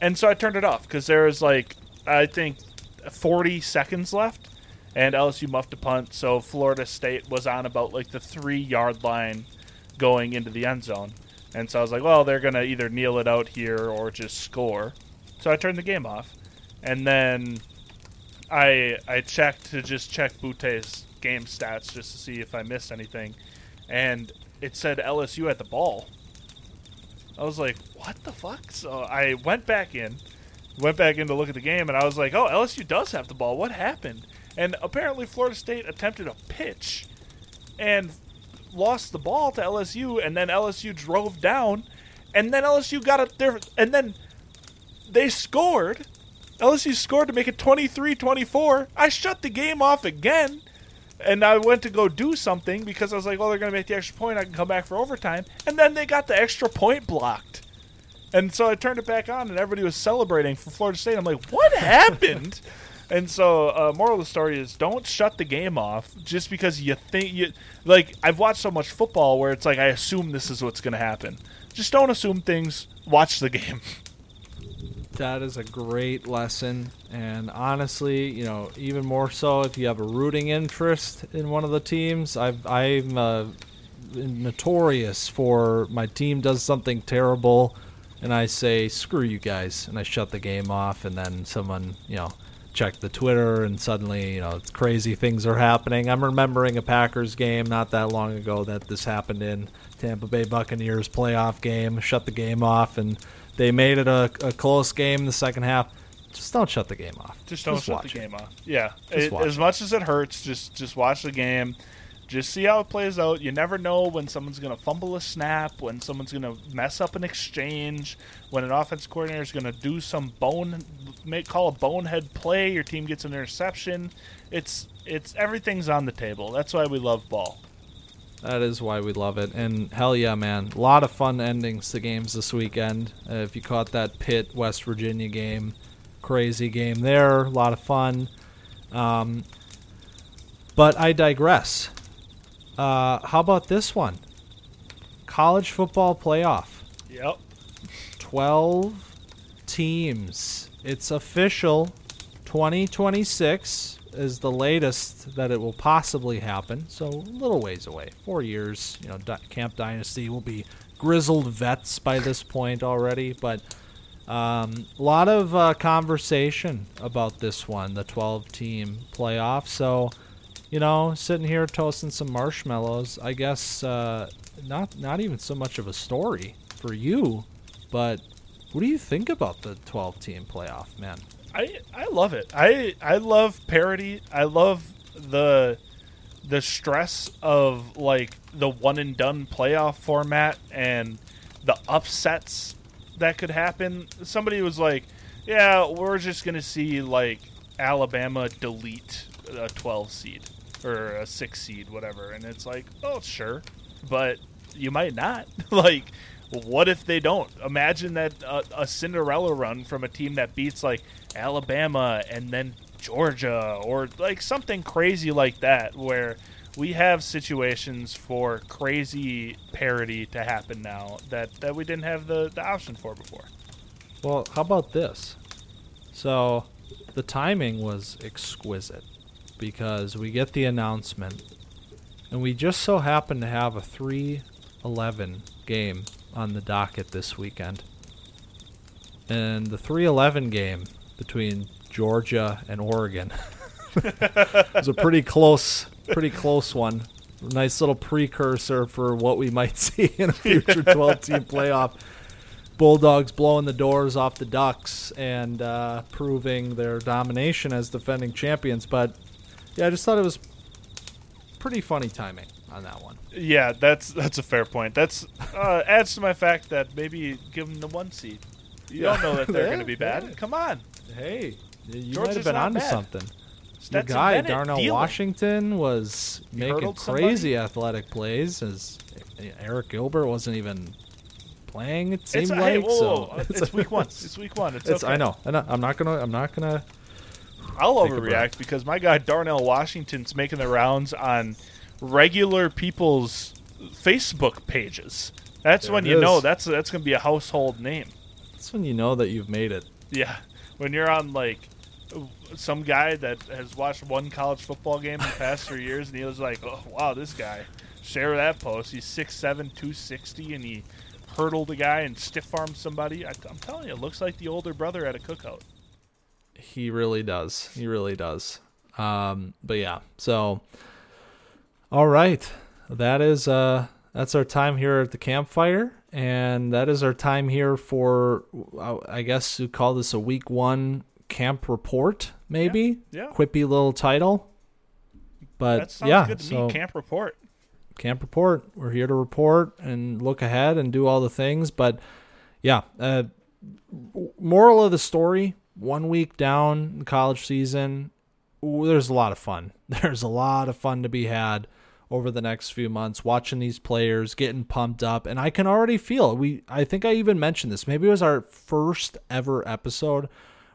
and so I turned it off because there was like I think 40 seconds left, and LSU muffed a punt. So Florida State was on about like the three yard line going into the end zone, and so I was like, well, they're gonna either kneel it out here or just score. So I turned the game off, and then I I checked to just check Boutte's game stats just to see if I missed anything, and it said LSU at the ball. I was like, what the fuck? So I went back in, went back in to look at the game, and I was like, oh, LSU does have the ball. What happened? And apparently, Florida State attempted a pitch and lost the ball to LSU, and then LSU drove down, and then LSU got it there, and then they scored. LSU scored to make it 23-24. I shut the game off again, and I went to go do something because I was like, "Well, they're going to make the extra point. I can come back for overtime." And then they got the extra point blocked. And so I turned it back on, and everybody was celebrating for Florida State. I'm like, "What happened?" And so, uh, moral of the story is: don't shut the game off just because you think you like. I've watched so much football where it's like I assume this is what's going to happen. Just don't assume things. Watch the game. That is a great lesson. And honestly, you know, even more so if you have a rooting interest in one of the teams. I've, I'm uh, notorious for my team does something terrible and I say, screw you guys, and I shut the game off, and then someone, you know, checked the Twitter, and suddenly, you know, it's crazy things are happening. I'm remembering a Packers game not that long ago that this happened in Tampa Bay Buccaneers playoff game. Shut the game off, and they made it a, a close game in the second half. Just don't shut the game off. Just don't Just shut the it. game off. Yeah, It- as it. much as it hurts, just just watch the game. Just see how it plays out. You never know when someone's going to fumble a snap, when someone's going to mess up an exchange, when an offense coordinator is going to do some bone, make call a bonehead play. Your team gets an interception. It's it's everything's on the table. That's why we love ball. That is why we love it. And hell yeah, man. A lot of fun endings to games this weekend. Uh, if you caught that Pitt West Virginia game, crazy game there. A lot of fun. Um, but I digress. Uh, how about this one? College football playoff. Yep. 12 teams. It's official. 2026 is the latest that it will possibly happen. So a little ways away. Four years. You know, Di- Camp Dynasty will be grizzled vets by this point already. But um, a lot of uh, conversation about this one, the 12 team playoff. So, you know, sitting here toasting some marshmallows. I guess uh, not not even so much of a story for you, but what do you think about the 12 team playoff, man? I I love it. I I love parody. I love the the stress of like the one and done playoff format and the upsets that could happen. Somebody was like, "Yeah, we're just going to see like Alabama delete a 12 seed or a 6 seed whatever." And it's like, "Oh, sure." But you might not. like what if they don't? Imagine that a Cinderella run from a team that beats like Alabama and then Georgia or like something crazy like that where we have situations for crazy parity to happen now that, that we didn't have the, the option for before. Well, how about this? So, the timing was exquisite because we get the announcement, and we just so happen to have a 3 11 game on the docket this weekend. And the 3 11 game between Georgia and Oregon was a pretty close, pretty close one. Nice little precursor for what we might see in a future 12 team playoff. Bulldogs blowing the doors off the Ducks and uh, proving their domination as defending champions. But yeah, I just thought it was pretty funny timing on that one. Yeah, that's that's a fair point. That's uh, adds to my fact that maybe give them the one seed. You Yeah. don't know that they're going to be bad. yeah. Come on, Hey, you might Georgia's have been onto bad. something. Your guy Bennett Darnell dealing. Washington was making crazy athletic plays. As Arik Gilbert wasn't even playing. It seemed It's, like hey, whoa, so. whoa, whoa. it's week one. It's week one. It's, It's, okay. I know. I know. I'm not gonna. I'm not gonna. I'll Take overreact because my guy Darnell Washington's making the rounds on regular people's Facebook pages. That's There when you know that's that's going to be a household name. That's when you know that you've made it. Yeah, when you're on like some guy that has watched one college football game in the past three years, and he was like, "Oh wow, this guy." Share that post. He's 6'7", 260, and he hurdled a guy and stiff armed somebody. I, I'm telling you, it looks like the older brother at a cookout. He really does. He really does. Um, but yeah. So, all right, that is uh, that's our time here at the campfire, and that is our time here for uh, I guess we call this a week one camp report, maybe. Yeah. Quippy little title. But yeah, good to so me. Camp report. camp report. We're here to report and look ahead and do all the things. But yeah, uh, moral of the story: one week down college season, there's a lot of fun. There's a lot of fun to be had over the next few months watching these players getting pumped up and I can already feel we I think I even mentioned this maybe it was our first ever episode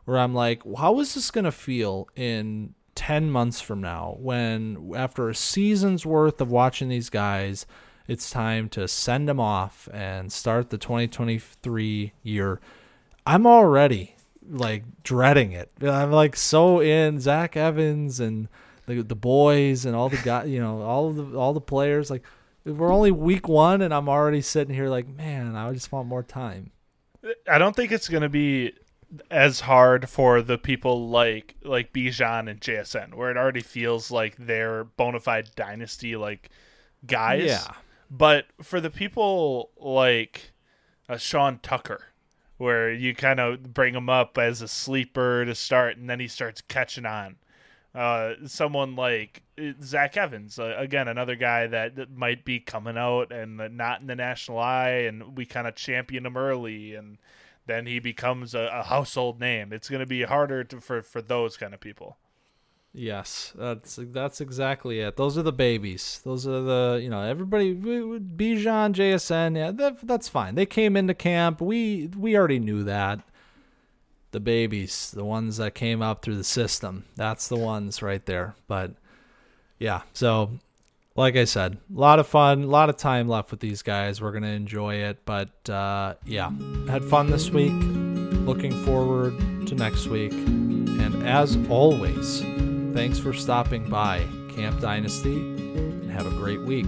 where I'm like how is this going to feel in 10 months from now when after a season's worth of watching these guys it's time to send them off and start the 2023 year i'm already like dreading it i'm like so in zach evans and the, the boys and all the guys you know all the all the players like we're only week one and i'm already sitting here like man i just want more time I don't think it's going to be as hard for the people like like Bijan and JSN, where it already feels like they're bona fide dynasty like guys. Yeah. But for the people like uh, Sean Tucker, where you kind of bring him up as a sleeper to start, and then he starts catching on. Uh, someone like uh, Zach Evans, uh, again, another guy that, that might be coming out and not in the national eye, and we kind of champion him early, and then he becomes a, a household name. It's going to be harder to, for for those kind of people. Yes, that's that's exactly it. Those are the babies. Those are the you know everybody. Bijan, JSN, yeah, that, that's fine. They came into camp. We we already knew that. The babies, the ones that came up through the system. That's the ones right there. But yeah, so like I said, a lot of fun, a lot of time left with these guys. We're gonna enjoy it. But uh, yeah, had fun this week. Looking forward to next week. And as always. Thanks for stopping by Camp Dynasty and have a great week.